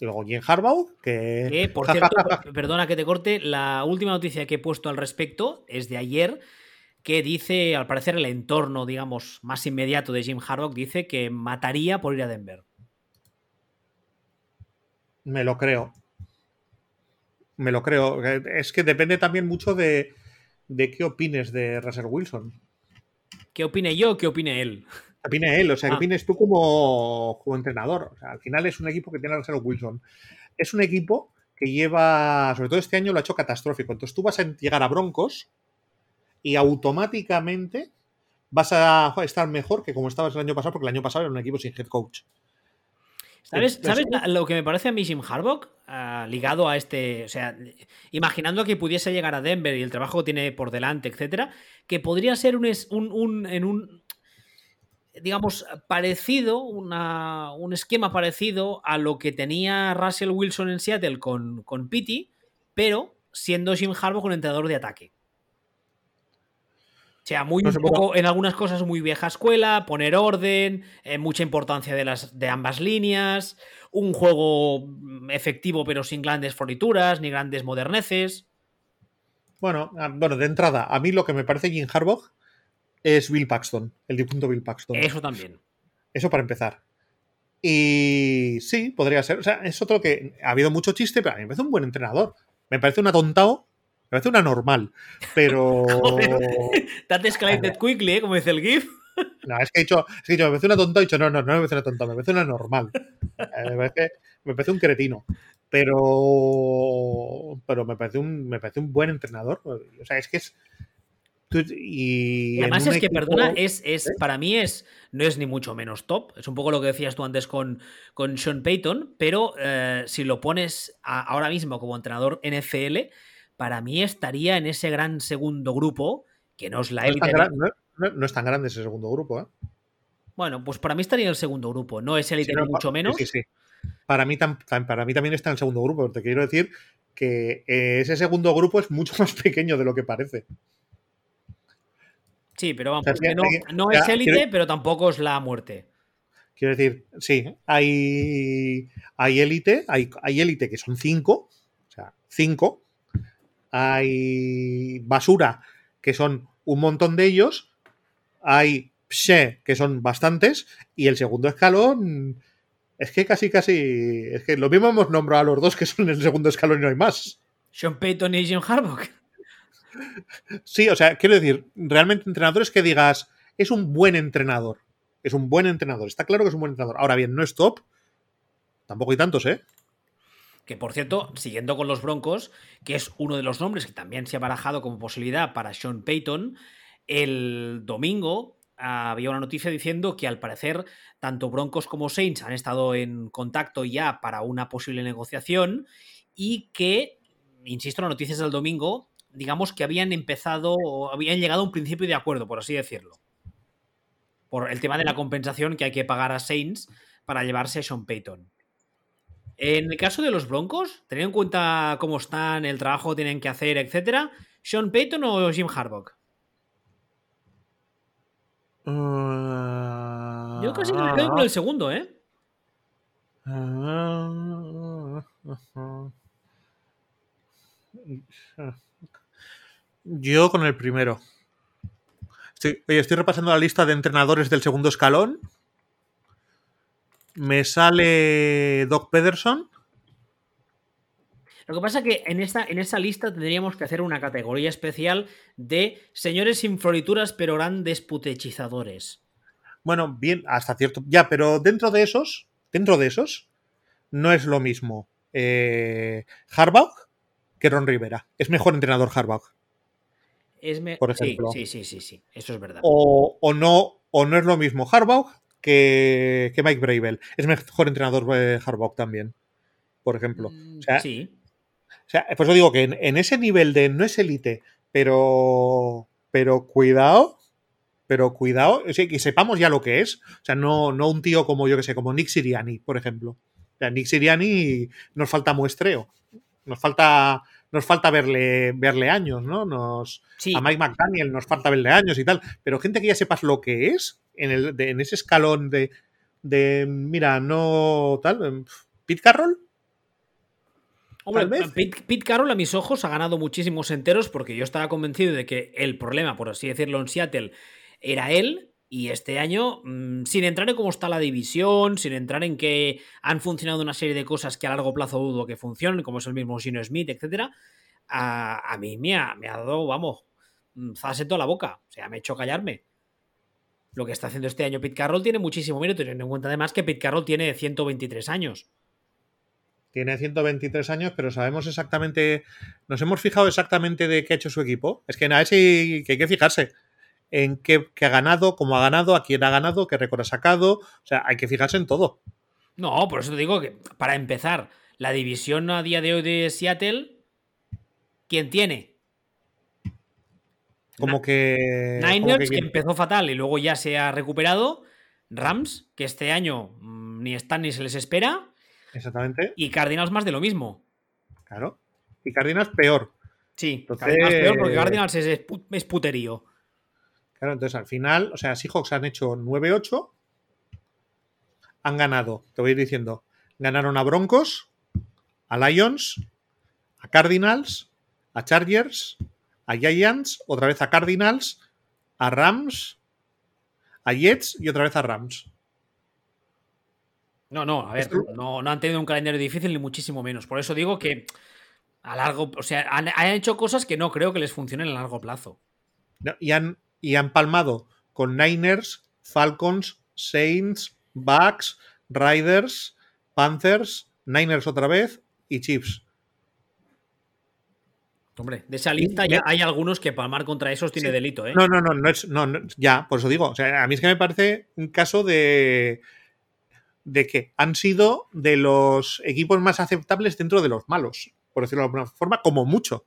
Y luego Jim Harbaugh, que. Que, por [LAUGHS] cierto, perdona que te corte, la última noticia que he puesto al respecto es de ayer, que dice, al parecer, el entorno, digamos, más inmediato de Jim Harbaugh dice que mataría por ir a Denver. Me lo creo. Me lo creo. Es que depende también mucho de, de qué opines de Russell Wilson. ¿Qué opine yo? ¿Qué opine él? ¿Qué opine él? O sea, ¿qué Ah. opines tú como, como entrenador? O sea, al final es un equipo que tiene a Russell Wilson. Es un equipo que lleva, sobre todo este año, lo ha hecho catastrófico. Entonces tú vas a llegar a Broncos y automáticamente vas a estar mejor que como estabas el año pasado, porque el año pasado era un equipo sin head coach. ¿Sabes, Es- ¿sabes la- lo que me parece a mí Jim Harbaugh? Ah, ligado a este. O sea, imaginando que pudiese llegar a Denver y el trabajo que tiene por delante, etcétera, que podría ser un, un- un- en un. Digamos, parecido, una- un esquema parecido a lo que tenía Russell Wilson en Seattle con, con Pitti, pero siendo Jim Harbaugh un entrenador de ataque. O sea, muy No un sé, poco, en algunas cosas muy vieja escuela, poner orden, eh, mucha importancia de, las, de ambas líneas, un juego mm, efectivo pero sin grandes florituras ni grandes moderneces. Bueno, ah, bueno, de entrada, a mí lo que me parece Jim Harbaugh es Bill Paxton, el difunto Bill Paxton. Eso también. Eso para empezar. Y sí, podría ser. O sea, es otro que ha habido mucho chiste, pero a mí me parece un buen entrenador. Me parece un atontado, me parece una normal. Pero. [LAUGHS] That escalated quickly, ¿eh? como dice el GIF. No, es que he dicho, es que he dicho, me parece una tonta, he dicho, no, no, no me parece una tonta, me parece una normal. Eh, me, parece, me parece un cretino. Pero. Pero me parece un, me parece un buen entrenador. O sea, es que es. Y, además es que, perdona, es, es ¿Eh? para mí es no es ni mucho menos top. Es un poco lo que decías tú antes con, con Sean Payton, pero eh, si lo pones ahora mismo como entrenador NFL, para mí estaría en ese gran segundo grupo, que no es la élite. No, es tan grande ese segundo grupo, ¿eh? Bueno, pues para mí estaría en el segundo grupo. No es élite ni mucho menos. Sí, sí. Para mí, para mí también está en el segundo grupo. Te quiero decir que ese segundo grupo es mucho [LAUGHS] más pequeño de lo que parece. Sí, pero vamos, no, es élite, pero tampoco es la muerte. Quiero decir, sí, hay hay élite, hay, hay élite que son cinco, o sea, cinco. Hay basura, que son un montón de ellos. Hay pse, que son bastantes. Y el segundo escalón, es que casi, casi. Es que lo mismo hemos nombrado a los dos que son el segundo escalón y no hay más. Sean Payton y Jim Harbaugh. Sí, o sea, quiero decir, realmente entrenadores que digas, es un buen entrenador. Es un buen entrenador. Está claro que es un buen entrenador. Ahora bien, no es top. Tampoco hay tantos, ¿eh? Que por cierto, siguiendo con los Broncos, que es uno de los nombres que también se ha barajado como posibilidad para Sean Payton, el domingo había una noticia diciendo que al parecer tanto Broncos como Saints han estado en contacto ya para una posible negociación y que, insisto, las noticias del domingo, digamos que habían empezado o habían llegado a un principio de acuerdo, por así decirlo. Por el tema de la compensación que hay que pagar a Saints para llevarse a Sean Payton. En el caso de los Broncos, teniendo en cuenta cómo están, el trabajo que tienen que hacer, etcétera, ¿Sean Payton o Jim Harbaugh? Uh, Yo casi me quedo con el segundo, ¿eh? Yo con el primero. Estoy, estoy repasando la lista de entrenadores del segundo escalón. Me sale Doc Pederson. Lo que pasa es que en esta, en esta lista tendríamos que hacer una categoría especial de señores sin florituras pero grandes putechizadores. Bueno, bien, hasta cierto. Ya, pero dentro de esos, dentro de esos, no es lo mismo eh, Harbaugh que Ron Rivera. Es mejor entrenador Harbaugh. Es por ejemplo. Sí, sí, sí, sí, eso es verdad. O, no, o no es lo mismo Harbaugh que, que Mike Bravel. Es mejor entrenador eh, Harbaugh también, por ejemplo. Mm, sí. O sea, pues os digo que en, ese nivel de no es élite, pero, pero cuidado, pero cuidado, o que sepamos ya lo que es. O sea, no, no un tío como yo que sé, como Nick Siriani, por ejemplo. O sea, Nick Siriani nos falta muestreo. Nos falta, nos falta verle, verle años, ¿no? Nos, A Mike McDaniel nos falta verle años y tal. Pero gente que ya sepas lo que es, en, el, en ese escalón de, de, mira, no tal, Pete Carroll, Pete, Carroll a mis ojos ha ganado muchísimos enteros porque yo estaba convencido de que el problema, por así decirlo, en Seattle era él. Y este año, mm, sin entrar en cómo está la división, sin entrar en que han funcionado una serie de cosas que a largo plazo dudo que funcionen, como es el mismo Gino Smith, etc., a, mí me ha, me ha, dado, vamos, mm, zase toda la boca. O sea, me ha hecho callarme. Lo que está haciendo este año Pete Carroll tiene muchísimo mérito, teniendo en cuenta además que Pete Carroll tiene 123 años tiene 123 años, pero sabemos exactamente, nos hemos fijado exactamente de qué ha hecho su equipo. Es que nada, que hay que fijarse en qué, ha ganado, cómo ha ganado, a quién ha ganado, qué récord ha sacado. O sea, hay que fijarse en todo. No, por eso te digo que, para empezar, la división a día de hoy de Seattle, ¿quién tiene? Como que. Niners, que, empezó fatal y luego ya se ha recuperado. Rams, que este año mm, ni están ni se les espera. Exactamente. Y Cardinals más de lo mismo. Claro. Y Cardinals peor. Sí, Cardinals peor porque Cardinals es, puterío. Claro, entonces al final, o sea, Seahawks han hecho 9-8. Han ganado, te voy a ir diciendo, ganaron a Broncos, a Lions, a Cardinals, a Chargers, a Giants, otra vez a Cardinals, a Rams, a Jets y otra vez a Rams. No, no, a ver, no, han tenido un calendario difícil ni muchísimo menos. Por eso digo que a largo, o sea, han, hecho cosas que no creo que les funcionen a largo plazo. y, han, y han palmado con Niners, Falcons, Saints, Bucks, Riders, Panthers, Niners otra vez y Chiefs. Hombre, de esa lista ya hay algunos que palmar contra esos tiene delito, ¿eh? No, no, no, no es. No, ya, por eso digo. O sea, a mí es que me parece un caso de. de que han sido de los equipos más aceptables dentro de los malos, por decirlo de alguna forma, como mucho.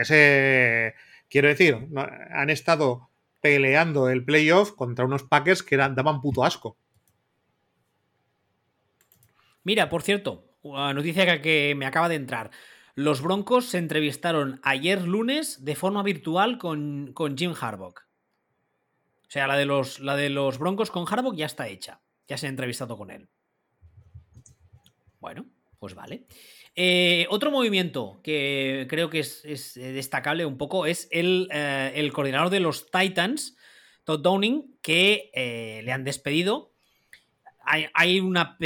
Ese. Quiero decir, han estado peleando el playoff contra unos Packers que eran, daban puto asco. Mira, por cierto, noticia que me acaba de entrar. Los Broncos se entrevistaron ayer lunes de forma virtual con, Jim Harbaugh. O sea, la de, los, la de los Broncos con Harbaugh ya está hecha. Ya se ha entrevistado con él. Bueno, pues vale. Eh, otro movimiento que creo que es, destacable un poco es el, eh, el, coordinador de los Titans, Todd Downing, que eh, le han despedido hay, una,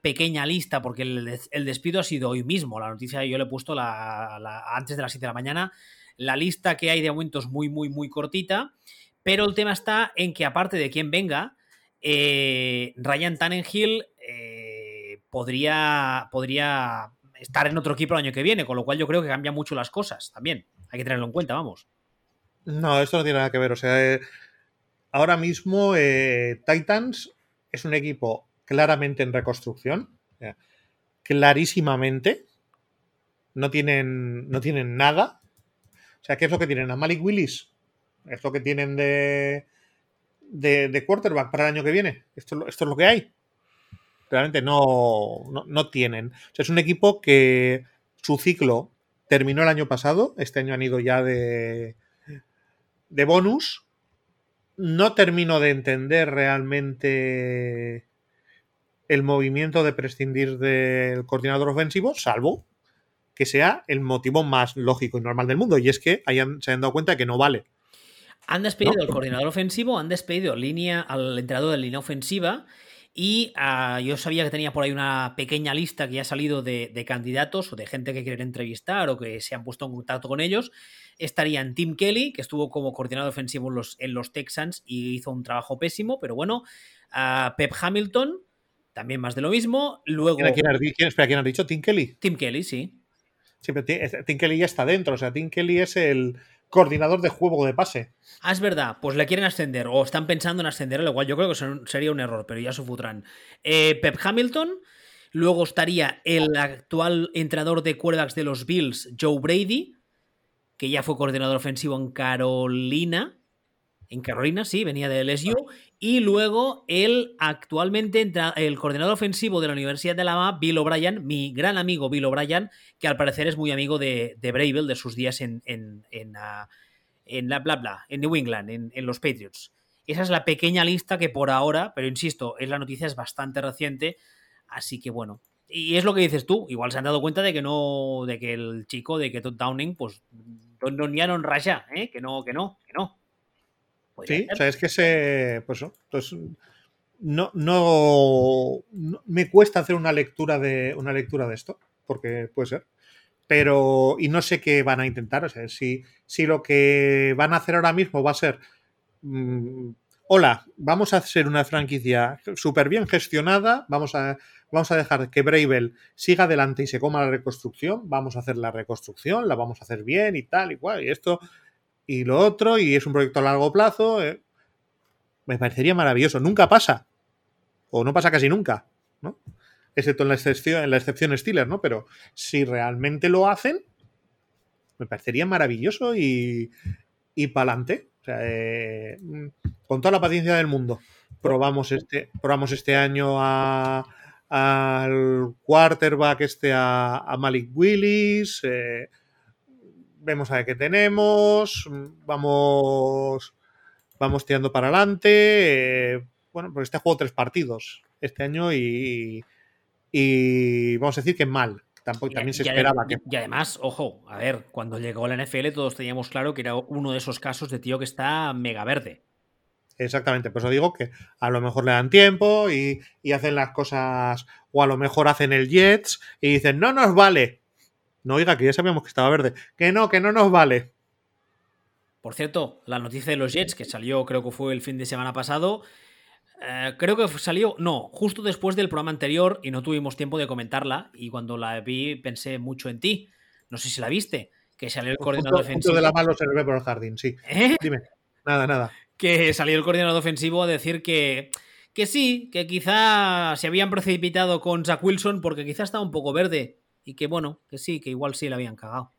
pequeña lista, porque el, despido ha sido hoy mismo. La noticia yo le he puesto antes de las 7 de la mañana. La lista que hay de aumentos muy, muy, muy cortita. Pero el tema está en que, aparte de quien venga, eh, Ryan Tannenhill eh, podría, podría estar en otro equipo el año que viene, con lo cual yo creo que cambia mucho las cosas también. Hay que tenerlo en cuenta, vamos. No, esto no tiene nada que ver. O sea, eh, ahora mismo Titans es un equipo claramente en reconstrucción, clarísimamente. No tienen, no tienen nada. O sea, ¿qué es lo que tienen? A Malik Willis. Es lo que tienen de, de, quarterback para el año que viene. Esto, esto es lo que hay. Realmente no, no, tienen. O sea, es un equipo que su ciclo terminó el año pasado. Este año han ido ya de, de bonus no termino de entender realmente el movimiento de prescindir del coordinador ofensivo, salvo que sea el motivo más lógico y normal del mundo, y es que hayan, se hayan dado cuenta que no vale. Han despedido al coordinador ofensivo, han despedido línea, al entrenador de línea ofensiva y ah, yo sabía que tenía por ahí una pequeña lista que ya ha salido de, de, candidatos o de gente que quieren entrevistar o que se han puesto en contacto con ellos estarían Tim Kelly, que estuvo como coordinador ofensivo en los, en los Texans y hizo un trabajo pésimo, pero bueno, Pep Hamilton, también más de lo mismo. Luego, ¿Quién, espera, ¿quién ha dicho? ¿Tim Kelly? Tim Kelly, sí. Sí, pero Tim Kelly ya está dentro, o sea, Tim Kelly es el coordinador de juego de pase. Ah, es verdad, pues le quieren ascender o están pensando en ascender, lo cual yo creo que sería un error, pero ya se futrán. Eh, Pep Hamilton, luego estaría el actual entrenador de quarterbacks de los Bills, Joe Brady, que ya fue coordinador ofensivo en Carolina. En Carolina, sí, venía de LSU. Y luego el actualmente el coordinador ofensivo de la Universidad de Alabama, Bill O'Brien, mi gran amigo Bill O'Brien, que al parecer es muy amigo de, de Bravel, de sus días en, en, en, ah, la bla bla, en New England, en, en los Patriots. Esa es la pequeña lista que por ahora, pero insisto, es la noticia es bastante reciente, así que bueno. Y es lo que dices tú, igual se han dado cuenta de que no, de que el chico, de que Todd Downing, pues no en raya, ¿eh? que no, que no, que no. Sí, o sea, es que se. Pues, no, no, Me cuesta hacer una lectura de una lectura de esto, porque puede ser. Pero. Y no sé qué van a intentar. O sea, si, si lo que van a hacer ahora mismo va a ser. Mm, hola, vamos a hacer una franquicia súper bien gestionada. Vamos a vamos a dejar que Bravel siga adelante y se coma la reconstrucción, vamos a hacer la reconstrucción, la vamos a hacer bien y tal y cual, y esto y lo otro, y es un proyecto a largo plazo, eh, me parecería maravilloso. Nunca pasa, o no pasa casi nunca, ¿no? Excepto en la excepción, en la excepción Steelers, ¿no? Pero si realmente lo hacen, me parecería maravilloso y, y para adelante. O sea, eh, con toda la paciencia del mundo. Probamos este, probamos este año a, al quarterback este a, Malik Willis, eh, vemos a ver qué tenemos, vamos, vamos tirando para adelante. Eh, bueno, pues este juego tres partidos este año y, y vamos a decir que mal. Tampoco, también se esperaba que. Y además, ojo, a ver, cuando llegó la NFL todos teníamos claro que era uno de esos casos de tío que está mega verde. Exactamente, por eso digo que a lo mejor le dan tiempo y, hacen las cosas, o a lo mejor hacen el Jets y dicen, no nos vale. No, oiga, que ya sabíamos que estaba verde. Que no, que no nos vale. Por cierto, la noticia de los Jets, que salió, creo que fue el fin de semana pasado, eh, creo que salió, no, justo después del programa anterior y no tuvimos tiempo de comentarla y cuando la vi pensé mucho en ti, no sé si la viste, que salió el Punto- coordinador punto defensivo. de la mano se le ve por el jardín, sí. ¿Eh? Dime. Nada, nada. que salió el coordinador ofensivo a decir que, que sí, que quizá se habían precipitado con Zach Wilson porque quizá estaba un poco verde y que bueno, que sí, que igual sí le habían cagado.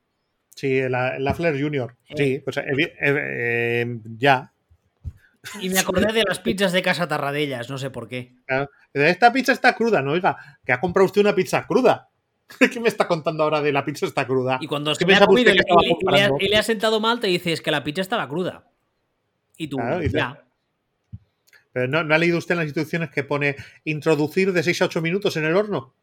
Sí, la, la Flair Junior. Eh. Sí, pues eh, ya. Y me acordé de las pizzas de casa Tarradellas, no sé por qué. Esta pizza está cruda, no, oiga, que ha comprado usted una pizza cruda. [LAUGHS] ¿Qué me está contando ahora de la pizza está cruda? Y cuando ¿Qué se me ha comido y, le ha, comprando? y le ha sentado mal, te dices que la pizza estaba cruda. Y tú, Claro, dice- ya. Pero no, ¿no ha leído usted en las instrucciones que pone introducir de 6 a 8 minutos en el horno?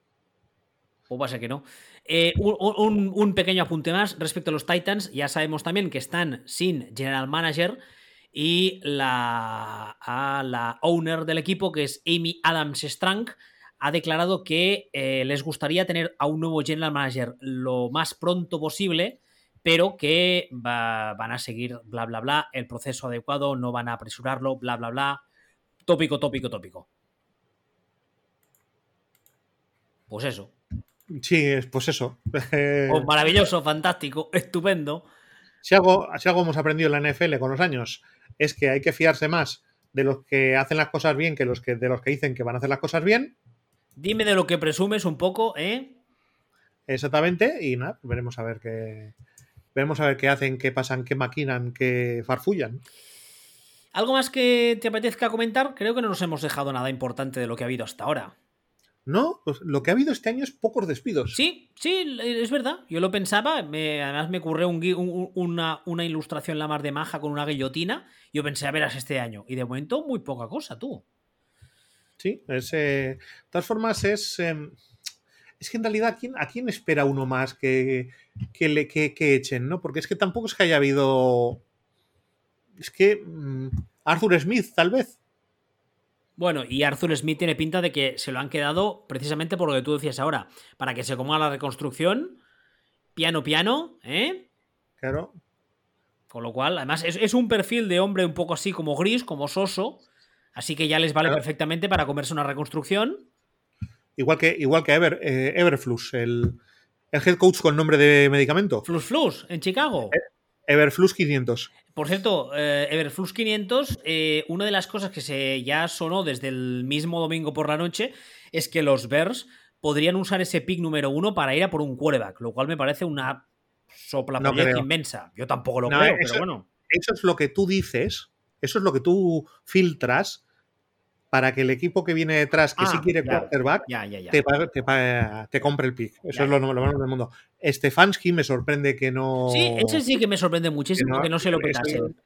O pasa que no. Eh, un, pequeño apunte más respecto a los Titans. Ya sabemos también que están sin general manager y la, a la owner del equipo, que es Amy Adams Strang, ha declarado que eh, les gustaría tener a un nuevo general manager lo más pronto posible, pero que va- van a seguir bla bla bla el proceso adecuado, no van a apresurarlo, bla bla bla. Tópico, tópico, tópico. Pues eso. Sí, es- pues eso. [LAUGHS] Oh, maravilloso, fantástico, estupendo. si, algo, si algo hemos aprendido en la NFL con los años es que hay que fiarse más de los que hacen las cosas bien que, los que de los que dicen que van a hacer las cosas bien. Dime de lo que presumes un poco, ¿eh? Exactamente. Y nada, veremos a ver qué. Veremos a ver qué hacen, qué pasan, qué maquinan, qué farfullan. ¿Algo más que te apetezca comentar? Creo que no nos hemos dejado nada importante de lo que ha habido hasta ahora. No, pues lo que ha habido este año es pocos despidos. Sí, sí, es verdad. Yo lo pensaba. me- además me ocurrió un una, una ilustración la mar de maja con una guillotina. Yo pensé, a verás este año. Y de momento, muy poca cosa, tú. Sí, es, eh, de todas formas es... eh, es que en realidad, ¿a quién, a quién espera uno más que, que, le, que, que echen? ¿no? Porque es que tampoco es que haya habido... Es que... mm, Arthur Smith, tal vez. Bueno, y Arthur Smith tiene pinta de que se lo han quedado precisamente por lo que tú decías ahora. Para que se coma la reconstrucción. Piano, piano, ¿eh? Claro. Con lo cual, además, es, es un perfil de hombre un poco así como gris, como soso. Así que ya les vale Claro. perfectamente para comerse una reconstrucción. Igual que, igual que Ever, eh, Everflux, el, el head coach con nombre de medicamento. Flus Flus, en Chicago. Everflux 500. Por cierto, eh, Everflux 500, eh, una de las cosas que se ya sonó desde el mismo domingo por la noche es que los Bears podrían usar ese pick número uno para ir a por un quarterback, lo cual me parece una sopla No inmensa. Yo tampoco lo No, creo, eso- pero bueno. Eso es lo que tú dices, eso es lo que tú filtras para que el equipo que viene detrás, que Ah, sí quiere ya. quarterback, Ya, ya, ya. te, te, te compre el pick. Eso es lo, lo del mundo. Stefanski me sorprende que no. Sí, ese sí que me sorprende muchísimo que no- que no se lo petasen.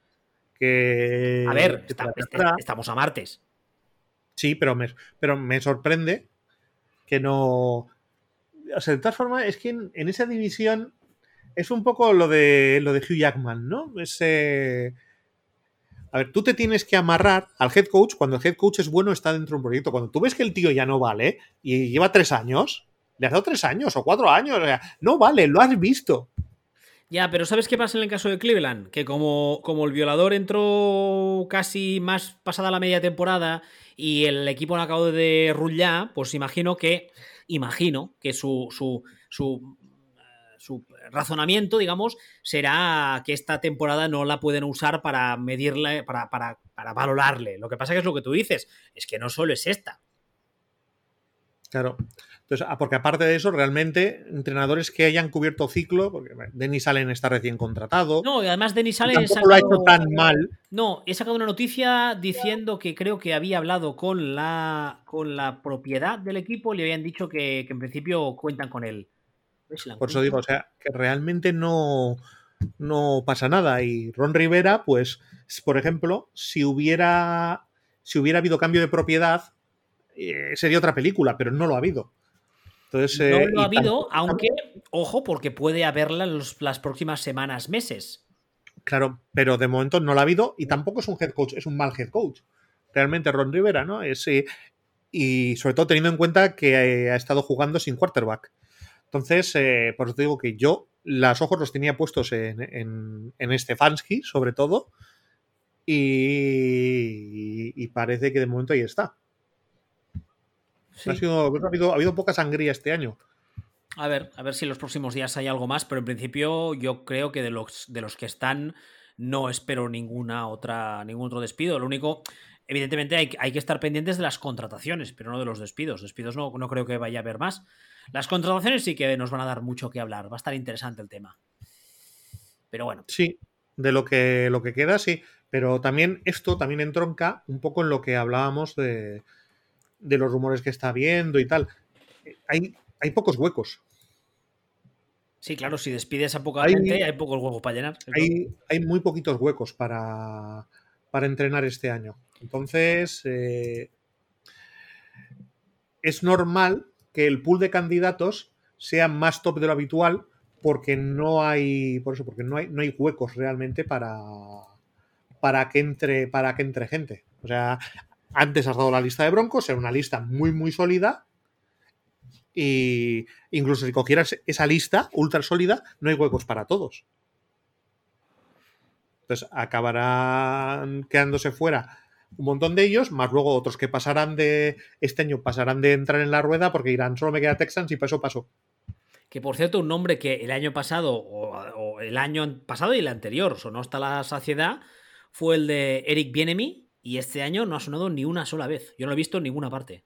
Que, A ver, que está- tra- este- estamos a martes. Sí, pero me, pero me sorprende que no. O sea, de todas formas, es que en, en esa división es un poco lo de lo de Hugh Jackman, ¿no? Ese. A ver, tú te tienes que amarrar al head coach cuando el head coach es bueno, está dentro de un proyecto. Cuando tú ves que el tío ya no vale y lleva tres años, le has dado tres años o cuatro años, o sea, no vale, lo has visto. Ya, pero ¿sabes qué pasa en el caso de Cleveland? Que como, como el violador entró casi más pasada la media temporada y el equipo no acabó de rullar, pues imagino que, imagino que su, su, su, su razonamiento, digamos, será que esta temporada no la pueden usar para medirle, para, para, para valorarle. Lo que pasa que es lo que tú dices, es que no solo es esta. Claro. Entonces, ah, porque aparte de eso, realmente, entrenadores que hayan cubierto ciclo, porque Denis Allen está recién contratado. No, y además Denis Allen tampoco lo ha hecho tan mal. No, he sacado una noticia diciendo que creo que había hablado con la, con la propiedad del equipo y le habían dicho que, que en principio cuentan con él. La Por eso digo, o sea, que realmente no, no pasa nada. Y Ron Rivera, pues, por ejemplo, si hubiera, si hubiera habido cambio de propiedad, eh, sería otra película, pero no lo ha habido. Entonces, no eh, lo ha habido, aunque, ojo, porque puede haberla los- las próximas semanas, meses. Claro, pero de momento no lo ha habido y tampoco es un head coach, es un mal head coach. Realmente Ron Rivera, ¿no? Es, eh, y sobre todo teniendo en cuenta que ha estado jugando sin quarterback. Entonces, eh, por eso te digo que yo los ojos los tenía puestos en, en, en Stefanski, sobre todo, y, y parece que de momento ahí está. Sí. Ha, sido, ha, habido, ha habido poca sangría este año. A ver, a ver si en los próximos días hay algo más, pero en principio yo creo que de los, de los que están no espero ninguna otra, ningún otro despido. Lo único, evidentemente hay, hay, que estar pendientes de las contrataciones, pero no de los despidos. Despidos no, no creo que vaya a haber más. Las contrataciones sí que nos van a dar mucho que hablar. Va a estar interesante el tema. Pero bueno. Sí, de lo que, lo que queda, sí. Pero también esto también entronca un poco en lo que hablábamos de, de los rumores que está habiendo y tal. Hay, hay pocos huecos. Sí, claro, si despides a poca hay, gente, hay pocos huecos para llenar. Hay, hay, muy poquitos huecos para, para, entrenar este año. Entonces, eh, es normal que el pool de candidatos sea más top de lo habitual porque no hay, por eso, porque no hay, no hay huecos realmente para, para, que entre, para que entre gente. O sea, antes has dado la lista de Broncos, era una lista muy, muy sólida, y incluso si cogieras esa lista ultra sólida, no hay huecos para todos. Entonces acabarán quedándose fuera un montón de ellos, más luego otros que pasarán de este año pasarán de entrar en la rueda porque irán, solo me queda Texans y eso pasó. Que por cierto, un nombre que el año pasado, o, o el año pasado y el anterior, sonó hasta la saciedad, fue el de Eric Bienemy, y este año no ha sonado ni una sola vez. Yo no lo he visto en ninguna parte.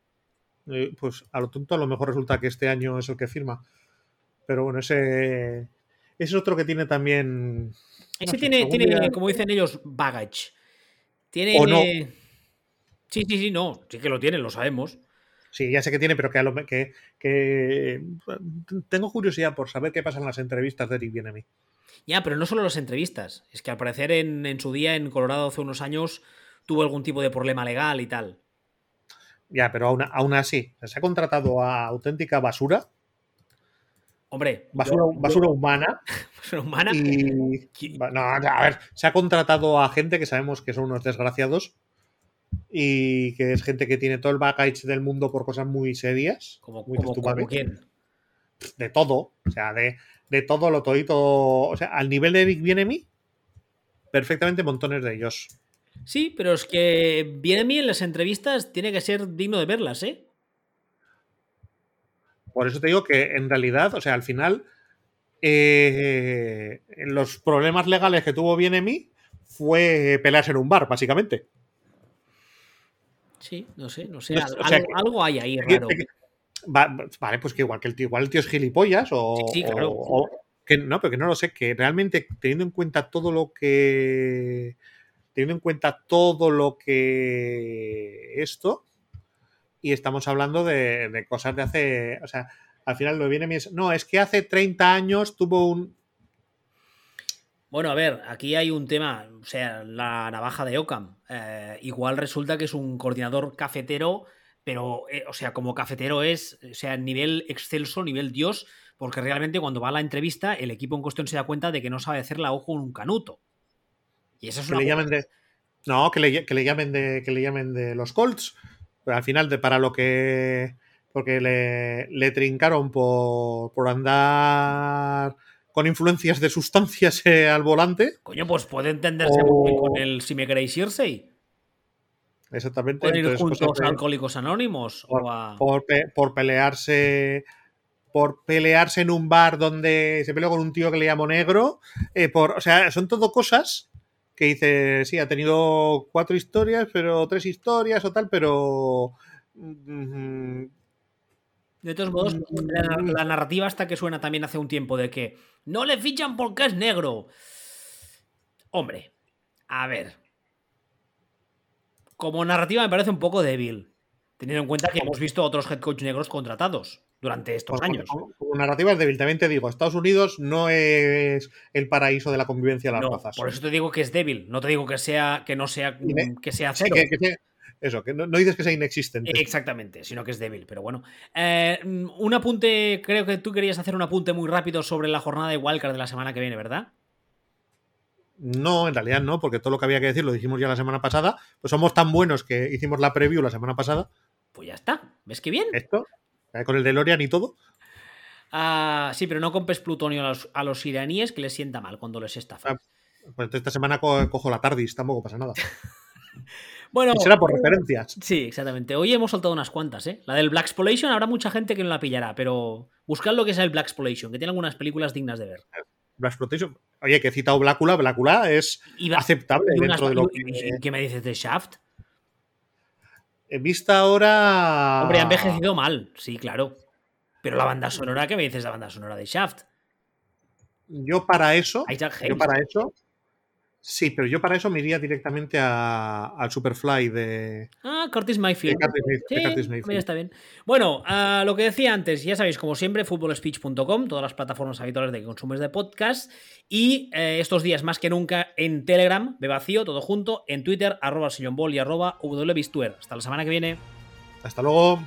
Eh, pues a lo tonto a lo mejor resulta que este año es el que firma. Pero bueno, ese, ese es otro que tiene también. Ese no tiene, tiene día... como dicen ellos, baggage. Tiene. O no. Sí, sí, sí, no. Sí que lo tiene, lo sabemos. Sí, ya sé que tiene, pero que, a lo, que, que tengo curiosidad por saber qué pasa en las entrevistas de Eric Bienemi. Ya, pero no solo las entrevistas. Es que al parecer en, en su día en Colorado hace unos años tuvo algún tipo de problema legal y tal. Ya, pero aún, aún así, se ha contratado a auténtica basura. Hombre, basura, yo, basura yo, humana. [LAUGHS] basura humana. Y, no, a ver, se ha contratado a gente que sabemos que son unos desgraciados y que es gente que tiene todo el baggage del mundo por cosas muy serias. ¿Como, muy como, como quién? De todo, o sea, de, de todo lo todito. O sea, al nivel de Eric Bienemi, perfectamente montones de ellos. Sí, pero es que mí en las entrevistas, tiene que ser digno de verlas, ¿eh? Por eso te digo que en realidad, o sea, al final, eh, los problemas legales que tuvo Bienemi fue pelearse en un bar, básicamente. Sí, no sé, no sé. No, algo, o sea, que, algo, hay ahí raro. Que, vale, pues que igual que el tío, igual el tío es gilipollas o. Sí, sí claro. O, o, que no, pero que no lo sé, que realmente teniendo en cuenta todo lo que teniendo en cuenta todo lo que esto, y estamos hablando de, de, cosas de hace, o sea, al final lo viene mi no, es que hace 30 años tuvo un... Bueno, a ver, aquí hay un tema, o sea, la navaja de Ockham. Eh, igual resulta que es un coordinador cafetero, pero, eh, o sea, como cafetero es, o sea, nivel excelso, nivel dios, porque realmente cuando va a la entrevista, el equipo en cuestión se da cuenta de que no sabe hacer la ojo en un canuto. Y eso es que una le llamen de, no, que le, que le, llamen de que le llamen de los Colts. Pero al final, de, para lo que. Porque le, le trincaron por, por, andar con influencias de sustancias eh, al volante. Coño, pues puede entenderse o... muy con el si me queréis irse. Exactamente. Pueden ir Entonces, juntos pues, a Alcohólicos Anónimos. Por, o a... por, por pelearse por pelearse en un bar donde se peleó con un tío que le llamó negro. Eh, por, o sea, son todo cosas que dice, sí, ha tenido cuatro historias, pero tres historias o tal, pero... Mm, de todos modos, la, la, narrativa hasta que suena también hace un tiempo de que no le fichan porque es negro. Hombre, a ver. Como narrativa me parece un poco débil, teniendo en cuenta que hemos visto otros head coach negros contratados durante estos pues, años. Como, como, narrativa es débil, también te digo, Estados Unidos no es el paraíso de la convivencia de las no, razas. Por eso te digo que es débil, no te digo que sea que no sea que sea cero. Sí, que, que sea, eso, que no, no, dices que sea inexistente. Exactamente, sino que es débil, pero bueno. Eh, un apunte, creo que tú querías hacer un apunte muy rápido sobre la jornada de Wildcard de la semana que viene, ¿verdad? No, en realidad no, porque todo lo que había que decir lo dijimos ya la semana pasada. Pues somos tan buenos que hicimos la preview la semana pasada. Pues ya está. ¿Ves qué bien? Esto, con el DeLorean y todo. Uh, sí, pero no compres plutonio a los, a los, iraníes que les sienta mal cuando les estafa. Ah, pues esta semana co cojo la TARDIS, tampoco pasa nada. [LAUGHS] Bueno, será por referencias. Sí, exactamente. Hoy hemos soltado unas cuantas, ¿eh? La del Black Exploration habrá mucha gente que no la pillará, pero buscad lo que es el Black Exploration, que tiene algunas películas dignas de ver. Black Exploitation. Oye, que he citado Blácula, Blácula es aceptable dentro de lo que. ¿Qué me dices de Shaft? He visto ahora. Hombre, ha envejecido mal, sí, claro. Pero la banda sonora, ¿qué me dices de la banda sonora de Shaft? Yo para eso. Yo para eso Sí, pero yo para eso me iría directamente al Superfly de. Ah, Curtis Mayfield. sí, está bien. Bueno, lo que decía antes, ya sabéis, como siempre, footballspeech.com, todas las plataformas habituales de consumes de podcast. Y eh, estos días más que nunca en Telegram, de vacío, todo junto, en Twitter, arroba y arroba Hasta la semana que viene. Hasta luego.